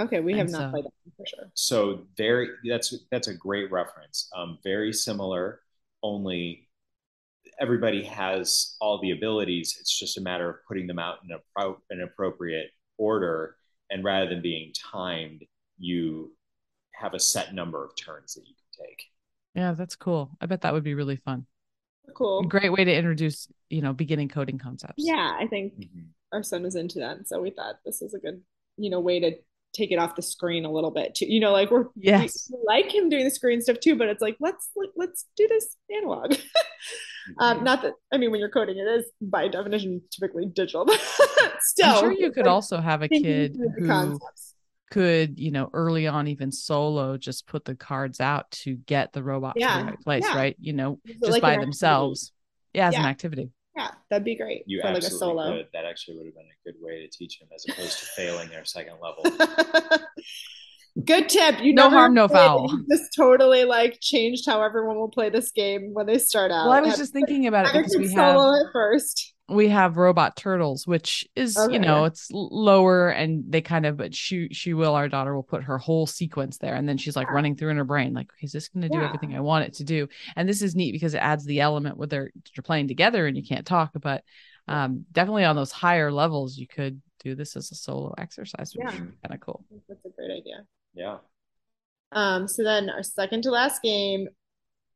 okay, we have and not so- played that for sure. so very that's that's a great reference um, very similar only everybody has all the abilities it's just a matter of putting them out in a pro- an appropriate order and rather than being timed you have a set number of turns that you can take Yeah, that's cool. I bet that would be really fun. Cool. Great way to introduce, you know, beginning coding concepts. Yeah, I think Mhm. our son was into that, so we thought this was a good, you know, way to take it off the screen a little bit too. You know, like we're Yes. we like him doing the screen stuff too, but it's like let's let's do this analog. um, not that I mean, when you're coding, it is by definition typically digital, but still, I'm sure you could like also have a kid who concepts. could, you know, early on, even solo, just put the cards out to get the robot to the right place, yeah. right? You know, So just like by an activity. themselves. Yeah, as an activity. Yeah, that'd be great you for like a absolutely solo. could that actually would have been a good way to teach him as opposed to failing their second level Good tip. You No harm, no foul. This totally like changed how everyone will play this game when they start out. Well, I was just thinking about it because we have it first. we have robot turtles which is Okay, you know it's lower and they kind of but she she will our daughter will put her whole sequence there and then she's like Yeah. running through in her brain like okay is this going to do Yeah. everything i want it to do and this is neat because it adds the element where they're you're playing together and you can't talk but um definitely on those higher levels you could do this as a solo exercise which Yeah. is kind of cool That's a great idea. Yeah Um, so then our second to last game,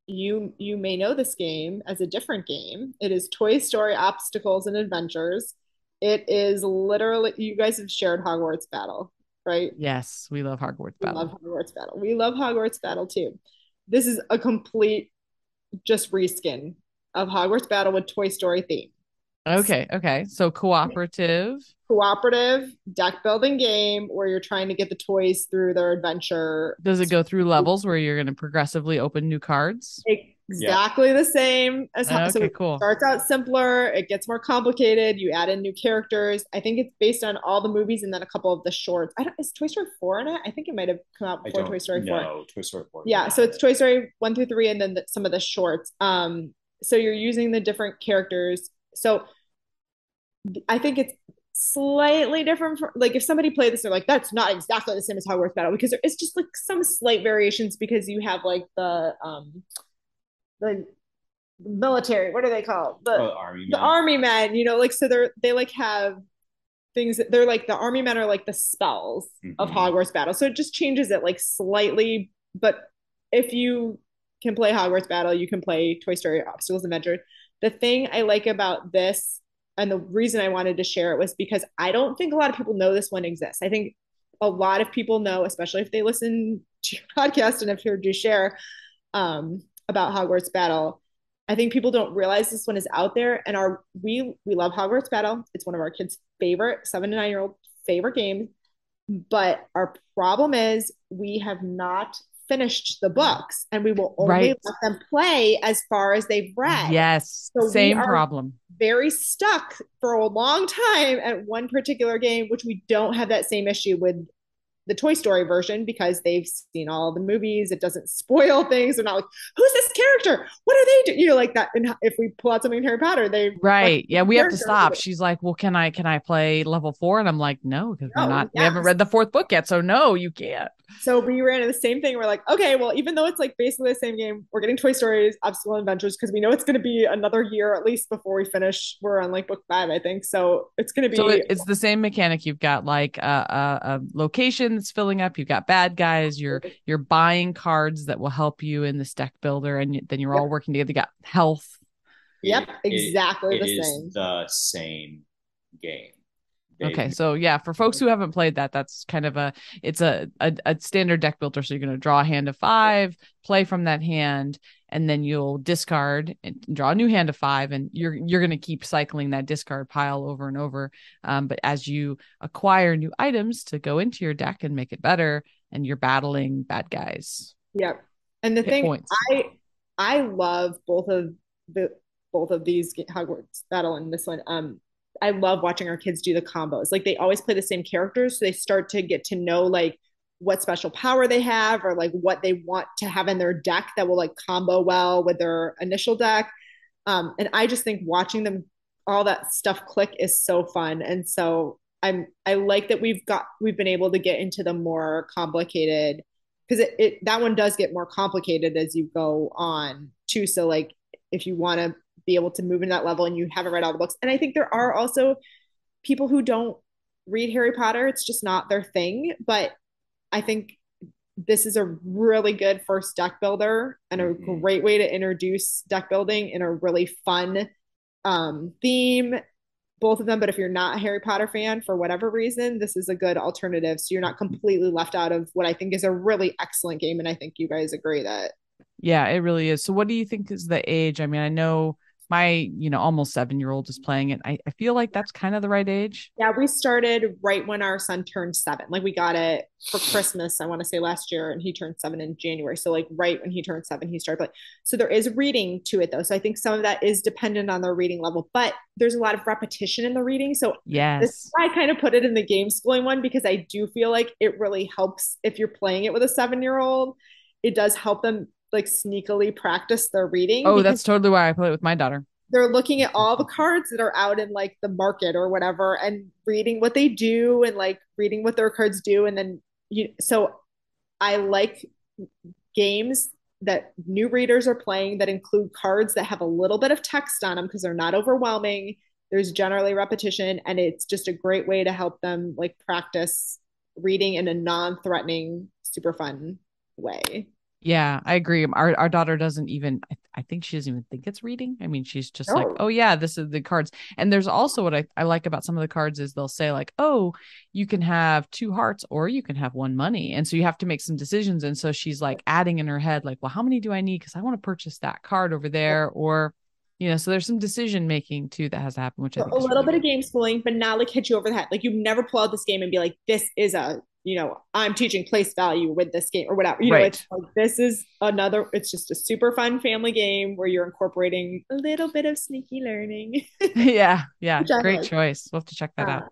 you you may know this game as a different game. It is Toy Story Obstacles and Adventures. It is literally you guys have shared Hogwarts Battle, right? yes we love hogwarts We battle love Hogwarts Battle. We love Hogwarts Battle too. This is a complete just reskin of Hogwarts Battle with Toy Story theme. Okay okay so cooperative Cooperative deck building game where you're trying to get the toys through their adventure. does it go through levels where you're going to progressively open new cards Exactly the same as Ho- so okay it cool starts out simpler, it gets more complicated, you add in new characters. I think it's based on all the movies and then a couple of the shorts. I don't is Toy Story 4 in it? I think it might have come out I before don't Toy Story 4. know Toy Story 4 Yeah, so it's Toy Story one through three, and then the, some of the shorts. Um, so you're using the different characters. So th- I think it's slightly different. For, like if somebody played this, they're like, "That's not exactly the same as Hogwarts Battle," because there is just like some slight variations because you have like the um the military. What are they called? The oh, army the men. army men. You know, like so they're they like have things that they're like the army men are like the spells of Mhm. Hogwarts Battle. So it just changes it like slightly. But if you can play Hogwarts Battle, you can play Toy Story Obstacles Adventure. The thing I like about this, and the reason I wanted to share it was because I don't think a lot of people know this one exists. I think a lot of people know, especially if they listen to your podcast and have heard you share um, about Hogwarts Battle. I think people don't realize this one is out there. And our we we love Hogwarts Battle. It's one of our kids' favorite seven to nine year old favorite games. But our problem is we have not finished the books and we will only Right. let them play as far as they've read. Yes, So same problem. Very stuck for a long time at one particular game, which we don't have that same issue with the Toy Story version because they've seen all the movies. It doesn't spoil things. They're not like, who's this character? What are they doing? You know, like that. And if we pull out something in Harry Potter, they Right. Yeah, we have to stop. She's like, "Well, can I can I play level 4?" And I'm like, "No, because we're No, not we haven't read the fourth book yet. So no, you can't." So we ran into the same thing. We're like, okay, well, even though it's like basically the same game, we're getting Toy Stories, Obstacle Adventures, because we know it's going to be another year at least before we finish. We're on like book five, I think. So it's going to be So it's the same mechanic. You've got like a, a, a location that's filling up. You've got bad guys. You're you're buying cards that will help you in this deck builder, and then you're all working together. You got health. Yep, It- exactly it the is same. the same game. They- Okay, so yeah, for folks who haven't played that, that's kind of a it's a a, a standard deck builder. So you're going to draw a hand of five, play from that hand, and then you'll discard and draw a new hand of five, and you're you're going to keep cycling that discard pile over and over. Um, but as you acquire new items to go into your deck and make it better, and you're battling bad guys, Yep. And the thing points. I I love both of the both of these ga- Hogwarts Battle and this one. Um, I love watching our kids do the combos. Like they always play the same characters, so they start to get to know like what special power they have or like what they want to have in their deck that will like combo well with their initial deck. Um, and I just think watching them all that stuff click is so fun. And so I'm I like that we've got we've been able to get into the more complicated because it, it that one does get more complicated as you go on too. So like if you want to be able to move in that level and you haven't read all the books, and I think there are also people who don't read Harry Potter. It's just not their thing. But I think this is a really good first deck builder and a Mhm. great way to introduce deck building in a really fun um, theme both of them but if you're not a harry potter fan for whatever reason this is a good alternative so you're not completely left out of what i think is a really excellent game and i think you guys agree that Yeah, it really is. So what do you think is the age? I mean, I know my, you know, almost seven year old is playing it. I, I feel like that's kind of the right age. yeah we started right when our son turned seven like we got it for christmas i want to say last year and he turned seven in january so like right when he turned seven he started playing so there is reading to it though so i think some of that is dependent on their reading level but there's a lot of repetition in the reading so this Yes. is why I kind of put it in the game schooling one because I do feel like it really helps if you're playing it with a seven year old. It does help them like sneakily practice their reading. Oh, that's totally why I play it with my daughter. they're looking at all the cards that are out in like the market or whatever and reading what they do and like reading what their cards do and then you so I like games that new readers are playing that include cards that have a little bit of text on them because they're not overwhelming. There's generally repetition and it's just a great way to help them like practice reading in a non-threatening, super fun way. Yeah, I agree. Our our daughter doesn't even I, I think she doesn't even think it's reading. I mean, she's just like, "Oh yeah, this is the cards." And there's also what I, I like about some of the cards is they'll say like, "Oh, you can have two hearts or you can have one money." And so you have to make some decisions and so she's like adding in her head like, "Well, how many do I need cuz I want to purchase that card over there or you know, so there's some decision making too that has to happen, which I a think is little really bit of game schooling, but not like hit you over the head. Like you never pull out this game and be like, this is a, you know, I'm teaching place value with this game or whatever. You know, it's like this is another, it's just a super fun family game where you're incorporating a little bit of sneaky learning. yeah, yeah, Which great like. choice. We'll have to check that Uh, out.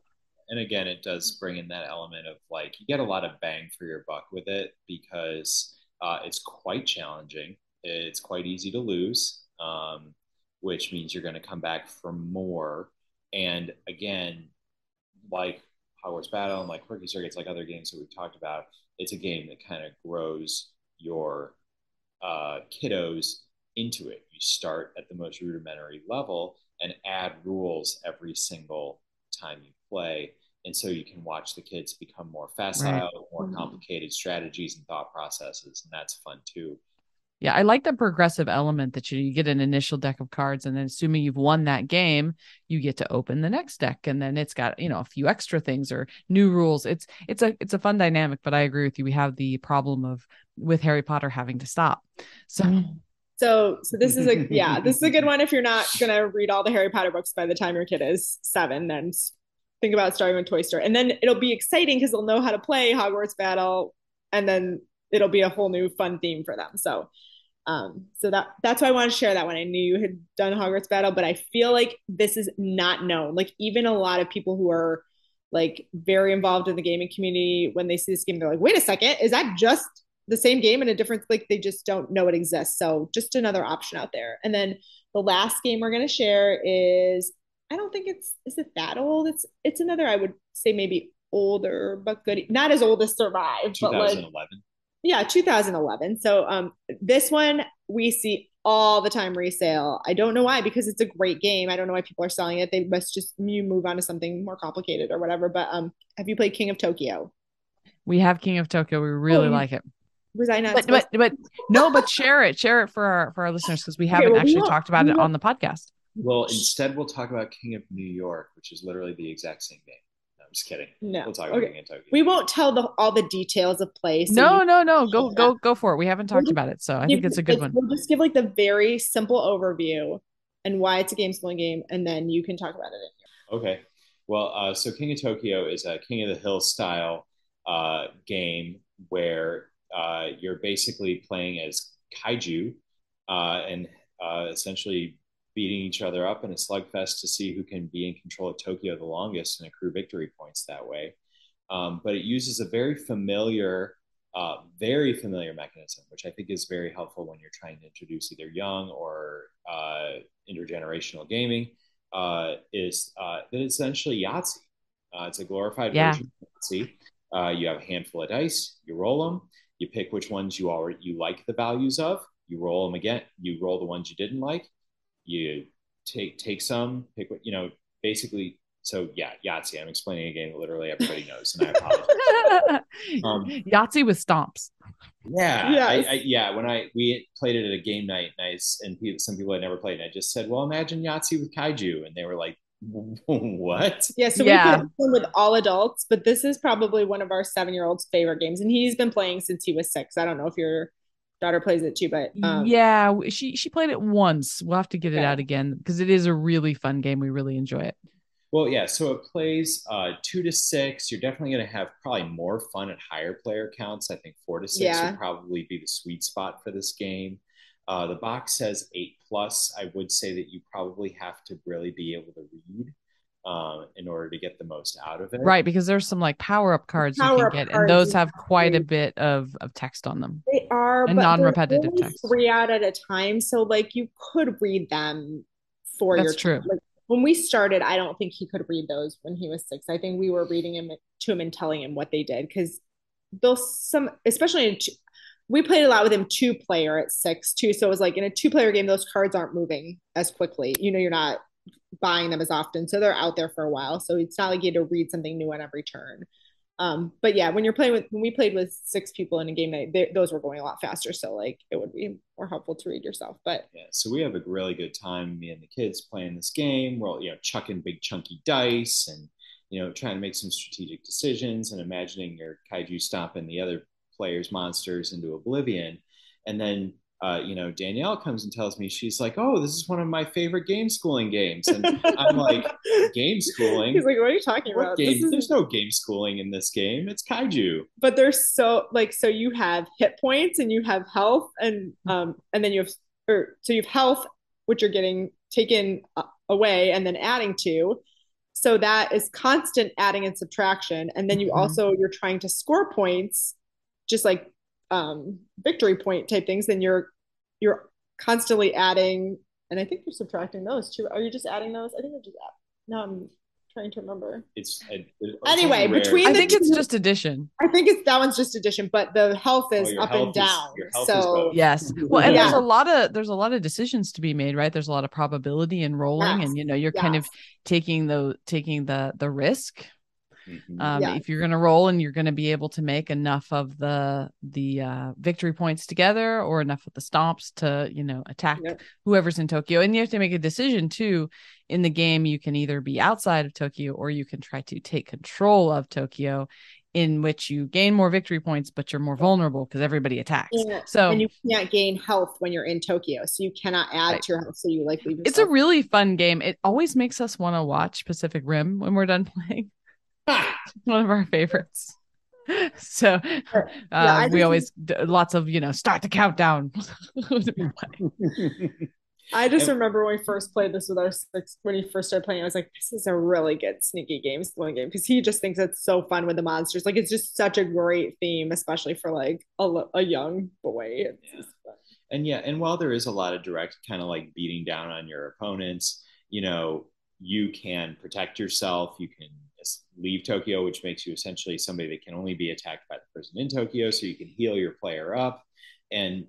and again it does bring in that element of like you get a lot of bang for your buck with it because uh, it's quite challenging it's quite easy to lose um, which means you're going to come back for more and again like hogwarts battle and like quirky circuits like other games that we've talked about it's a game that kind of grows your uh, kiddos into it you start at the most rudimentary level and add rules every single time you play. And so you can watch the kids become more facile, more Mhm. complicated strategies and thought processes. And that's fun too. Yeah, I like the progressive element that you, you get an initial deck of cards, and then assuming you've won that game, you get to open the next deck, and then it's got you know a few extra things or new rules. It's it's a it's a fun dynamic, but I agree with you. We have the problem of with Harry Potter having to stop. So So So, so this is a yeah, this is a good one if you're not gonna read all the Harry Potter books by the time your kid is seven. Then think about starting with Toy Story, and then it'll be exciting because they'll know how to play Hogwarts Battle, and then it'll be a whole new fun theme for them. So, um, so that that's why I want to share that one. I knew you had done Hogwarts Battle, but I feel like this is not known. Like even a lot of people who are like very involved in the gaming community, when they see this game, they're like, "Wait a second, is that just the same game in a different like they just don't know it exists so just another option out there and then the last game we're to share is i don't think it's is it that old it's it's another i would say maybe older but good not as old as survive but like 2011. Yeah 2011 so um this one we see all the time resale i don't know why because it's a great game i don't know why people are selling it they must just you move on to something more complicated or whatever but um have you played king of tokyo We have King of Tokyo. We really Oh, like it. was i not But but but no, but share it. Share it for our for our listeners because we haven't well, actually won't- talked about we it on the podcast. Well, instead, we'll talk about King of New York, which is literally the exact same game. No, I'm just kidding. No. We'll talk about Okay. King of Tokyo. we won't tell the all the details of play. so no, you- no, no. Go Yeah. go go for it. We haven't talked just about it, so I think it's a good like, one. We'll just give like the very simple overview and why it's a game schooling game, and then you can talk about it. Okay. Well, uh, so King of Tokyo is a King of the Hill style uh, game where uh, you're basically playing as kaiju uh, and uh, essentially beating each other up in a slugfest to see who can be in control of Tokyo the longest and accrue victory points that way. Um, but it uses a very familiar, uh, very familiar mechanism, which I think is very helpful when you're trying to introduce either young or uh, intergenerational gaming. Uh, is uh, that it's essentially Yahtzee. Uh, it's a glorified Yeah. version of Yahtzee. Uh, you have a handful of dice, you roll them, you pick which ones you already you like the values of, you roll them again, you roll the ones you didn't like, you take take some, pick what you know, basically. So yeah, Yahtzee. I'm explaining a game that literally everybody knows, and I apologize. Um, Yahtzee with stomps. Yeah, Yes. I, I, yeah. When I we played it at a game night, and I s- and people, some people had never played, and I just said, "Well, imagine Yahtzee with kaiju," and they were like, "What?" Yeah, so Yeah. we play one with all adults, but this is probably one of our seven-year-old's favorite games, and he's been playing since he was six. I don't know if your daughter plays it too, but um, yeah, she she played it once. We'll have to get it out again because it is a really fun game. We really enjoy it. Well, yeah. So it plays uh, two to six. You're definitely going to have probably more fun at higher player counts. I think four to six Yeah. would probably be the sweet spot for this game. Uh, the box says eight plus. I would say that you probably have to really be able to read um, in order to get the most out of it. Right, because there's some like power up cards you can get, and those have quite a bit of of text on them. they are And non-repetitive text. Three out at a time, so like you could read them for That's your true. Like, when we started, I don't think he could read those when he was six. I think we were reading him to him and telling him what they did because those some, especially in two, we played a lot with him two player at six too. So it was like in a two player game, those cards aren't moving as quickly. You know, you're not buying them as often, so they're out there for a while. So it's not like you had to read something new on every turn. Um, but yeah, when you're playing with when we played with six people in a game night, they, those were going a lot faster. So like it would be more helpful to read yourself. But Yeah, so we have a really good time, me and the kids playing this game. We're all, you know chucking big chunky dice and you know trying to make some strategic decisions and imagining your kaiju stomping the other players' monsters into oblivion. And then uh, you know Danielle comes and tells me she's like, "Oh, this is one of my favorite game schooling games," and I'm like, "Game schooling? he's like, "What are you talking What about?" is- There's no game schooling in this game. It's kaiju." but they're so like so you have hit points and you have health and um and then you have or so you have health which you're getting taken uh, away and then adding to so that is constant adding and subtraction and then you Mhm. also you're trying to score points just like um victory point type things then you're you're constantly adding and i think you're subtracting those too are you just adding those i think you're just add, no i'm trying to remember It's, it, it's Anyway, rare. between I the think it's just addition. I think it's that one's just addition, but the health is Oh, up health and is- down. is so. Yes. Mm-hmm. Well, and there's a lot of there's a lot of decisions to be made, right? There's a lot of probability in rolling, Yes. and you know you're kind of taking the taking the the risk. Mhm. Um, Yeah. If you're going to roll and you're going to be able to make enough of the the uh, victory points together, or enough of the stomps to you know attack Yep. whoever's in Tokyo, and you have to make a decision too. In the game, you can either be outside of Tokyo or you can try to take control of Tokyo. in which you gain more victory points, but you're more vulnerable because everybody attacks. Yeah, So and you can't gain health when you're in Tokyo, so you cannot add Right. to your health. So you like leave. it's a really fun game. It always makes us want to watch Pacific Rim when we're done playing. One of our favorites. So uh, I we always d- lots of you know start the countdown. I just remember when we first played this with our six, when he first started playing, I was like, this is a really good sneaky game, stealing game. Because he just thinks it's so fun with the monsters. Like, it's just such a great theme, especially for like a, a young boy. It's Yeah. just fun. And yeah, and while there is a lot of direct kind of like beating down on your opponents, you know, you can protect yourself. You can es- leave Tokyo, which makes you essentially somebody that can only be attacked by the person in Tokyo. So you can heal your player up. And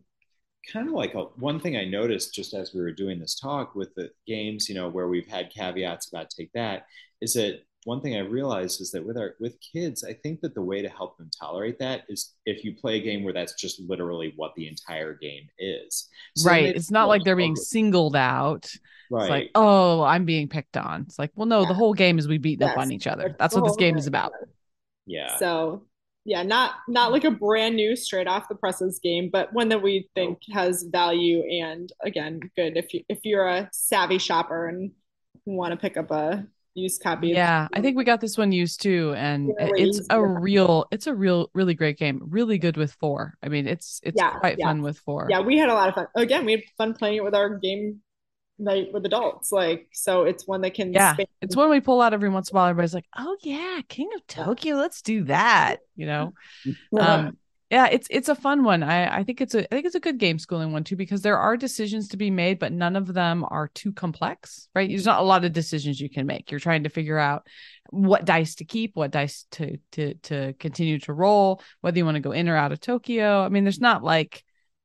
kind of like a, one thing I noticed just as we were doing this talk with the games, you know, where we've had caveats about take that, is that one thing I realized is that with our with kids, I think that the way to help them tolerate that is if you play a game where that's just literally what the entire game is. So right. It's not like they're being singled out. right. It's like, oh, I'm being picked on. It's like, well, no, the whole game is we beating up on each other. That's That's what this game is about. yeah. So yeah, not not like a brand new straight off the presses game, but one that we think has value and again good if you if you're a savvy shopper and want to pick up a used copy. Yeah, I think we got this one used too, and Really it's a real, it's a real, really great game. Really good with four. I mean, it's it's Yeah, quite yeah. fun with four. yeah, we had a lot of fun. Again, we had fun playing it with our game night with adults. Like, so it's one that can Yeah, span- it's one we pull out every once in a while. Everybody's like, "Oh yeah, King of Tokyo, let's do that." You know, um, yeah, it's it's a fun one. I I think it's a I think it's a good game schooling one too because there are decisions to be made, but none of them are too complex. Right? There's not a lot of decisions you can make. You're trying to figure out what dice to keep, what dice to to to continue to roll, whether you want to go in or out of Tokyo. I mean, there's not like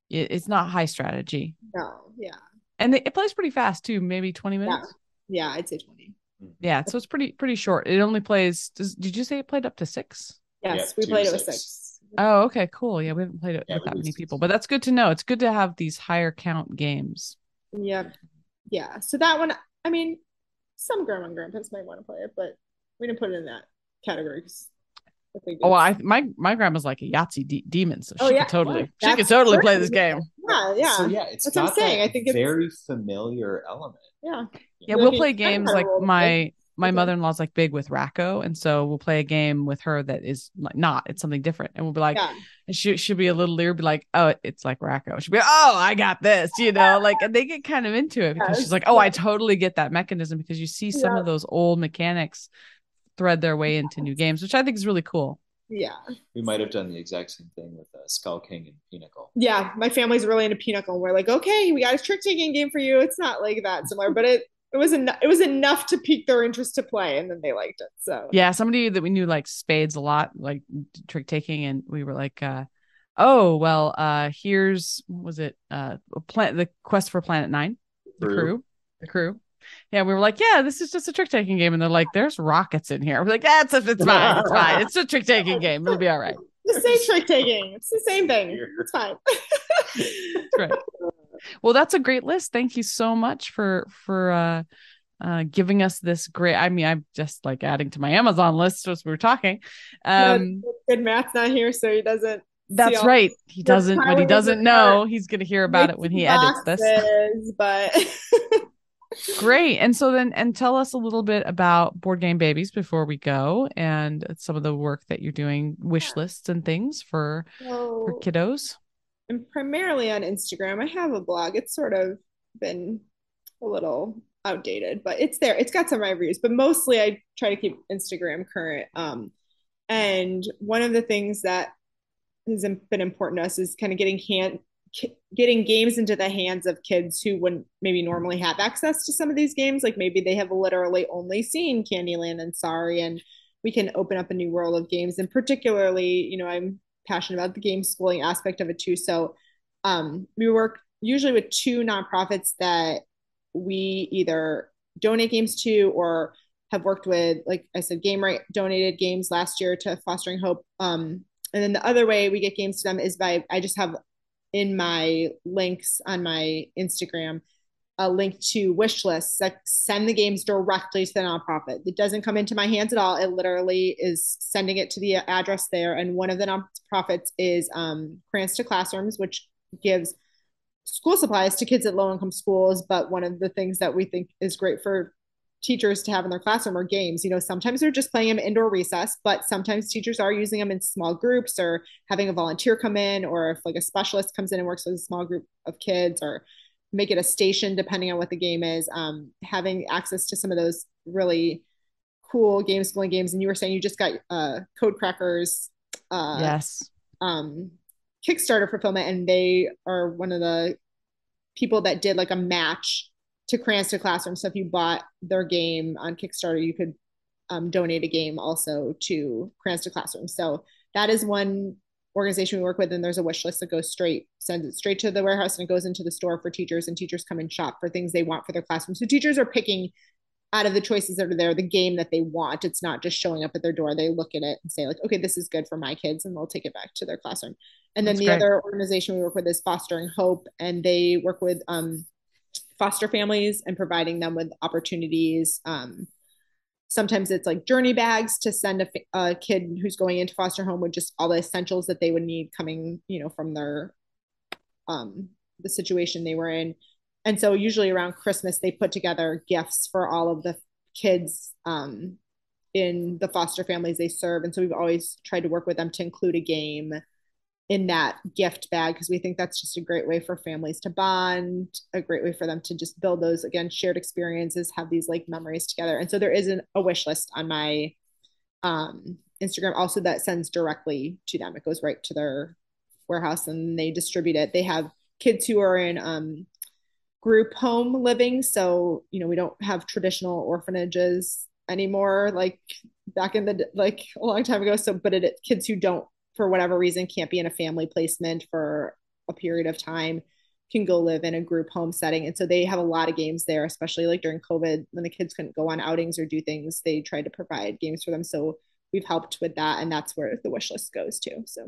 it, it's not high strategy, no, yeah, and it, it plays pretty fast too. Maybe 20 minutes. yeah. I'd say twenty. Mm. Yeah, so it's pretty pretty short. It only plays. Does, did you say it played up to six? Yes, Yeah, we played it with six. Six. Oh, okay, cool. Yeah, we haven't played it Yeah, with that many people, but that's good to know. It's good to have these higher count games. Yep. Yeah. So that one, I mean, some grandma and grandpas might want to play it, but we didn't put it in that category. 'cause I Oh, I my my grandma's like a Yahtzee de- demon, so Oh, she yeah. could totally she could totally play this game. yeah, yeah, So yeah, it's That's what I'm saying. I think it's- very familiar element. yeah. Yeah, Like, we'll play games like my dice. My Okay. mother-in-law's like big with Rack-O, and so we'll play a game with her that is like not. It's something different, and we'll be like, Yeah. and she she'll be a little leery, be like, oh, it's like Rack-O. She'll be, like, oh, I got this, you know, like, and they get kind of into it because Yes, she's like, oh, I totally get that mechanism because you see some Yeah. of those old mechanics thread their way into new games, which I think is really cool. Yeah. We might have done the exact same thing with uh, Skull King and Pinochle. Yeah. My family's really into Pinochle. And we're like, okay, we got a trick taking game for you. It's not like that similar, but it it was enough it was enough to pique their interest to play and then they liked it. So Yeah, somebody that we knew like spades a lot, like trick taking, and we were like, uh, oh well, uh, here's what was it? Uh, planet the quest for Planet Nine, the Crew. crew, the crew. Yeah, we were like, yeah, this is just a trick taking game, and they're like, there's rockets in here. We're like, that's yeah, it's fine, it's fine, it's a trick taking game, it'll be all right. just say trick taking. It's the same thing. It's fine. Great. Well, that's a great list. Thank you so much for for uh uh giving us this great I mean, I'm just like adding to my Amazon list as we were talking. Um Good Matt's not here, so he doesn't That's right. He doesn't, what he doesn't know, he's going to hear about it when he make edits this. But Great. And so then, and tell us a little bit about Board Game Babies before we go and some of the work that you're doing, wish lists and things for, for kiddos. I'm primarily on Instagram. I have a blog. It's sort of been a little outdated, but it's there. It's got some reviews, but mostly I try to keep Instagram current. Um, and one of the things that has been important to us is kind of getting hand getting games into the hands of kids who wouldn't maybe normally have access to some of these games. Like maybe they have literally only seen Candyland and Sorry, and we can open up a new world of games. And particularly, you know, I'm passionate about the game schooling aspect of it too. So um, we work usually with two nonprofits that we either donate games to or have worked with, like I said, Gamewright donated games last year to Fostering Hope. Um, and then the other way we get games to them is by I just have in my links on my Instagram a link to wish lists that send the games directly to the nonprofit. It doesn't come into my hands at all. It literally is sending it to the address there. And one of the nonprofits is um, to Classrooms, which gives school supplies to kids at low income schools. But one of the things that we think is great for teachers to have in their classroom are games. You know, sometimes they're just playing them indoor recess, but sometimes teachers are using them in small groups or having a volunteer come in, or if like a specialist comes in and works with a small group of kids, or make it a station depending on what the game is. Um, having access to some of those really cool game schooling games. And you were saying you just got uh, Code Crackers. Uh, yes. Um, Kickstarter fulfillment, and they are one of the people that did like a match to Crayons to Classroom. So if you bought their game on Kickstarter, you could um, donate a game also to Crayons to Classroom. So that is one organization we work with, and there's a wish list that goes straight, sends it straight to the warehouse, and it goes into the store for teachers, and teachers come and shop for things they want for their classroom. So teachers are picking out of the choices that are there the game that they want. It's not just showing up at their door. They look at it and say like, okay, this is good for my kids, and they'll take it back to their classroom. And then That's the great. other organization we work with is Fostering Hope, and they work with um, foster families and providing them with opportunities. Um, sometimes it's like journey bags to send a, a, kid who's going into foster home with just all the essentials that they would need coming, you know, from their um, the situation they were in. And so usually around Christmas they put together gifts for all of the kids um, in the foster families they serve. And so we've always tried to work with them to include a game in that gift bag because we think that's just a great way for families to bond, a great way for them to just build those again shared experiences, have these like memories together. And so there is an, a wish list on my um, Instagram also that sends directly to them. It goes right to their warehouse and they distribute it. They have kids who are in um, group home living, so you know we don't have traditional orphanages anymore like back in the like a long time ago so but it kids who don't for whatever reason can't be in a family placement for a period of time can go live in a group home setting. And so they have a lot of games there especially like during covid when the kids couldn't go on outings or do things they tried to provide games for them. So we've helped with that and that's where the wish list goes to so.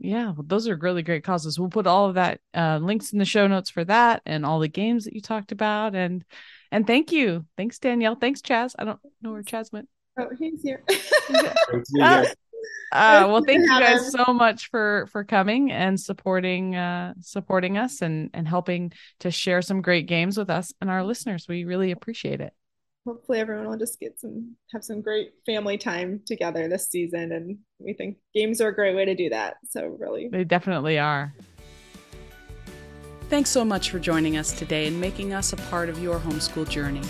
Yeah well, those are really great causes. We'll put all of that uh, links in the show notes for that and all the games that you talked about. And and thank you. Thanks danielle. Thanks chaz. I don't know where chaz went. Oh he's here. Uh, uh, well, thank you guys so much for for coming and supporting uh, supporting us and and helping to share some great games with us and our listeners. We really appreciate it. Hopefully, everyone will just get some have some great family time together this season, and we think games are a great way to do that. So, really, they definitely are. Thanks so much for joining us today and making us a part of your homeschool journey.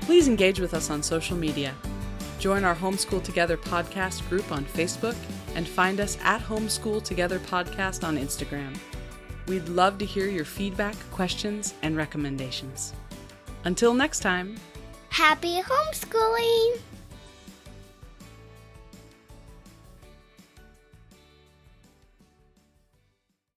Please engage with us on social media Join our Homeschool Together podcast group on Facebook and find us at Homeschool Together Podcast on Instagram. We'd love to hear your feedback, questions, and recommendations. Until next time, happy homeschooling!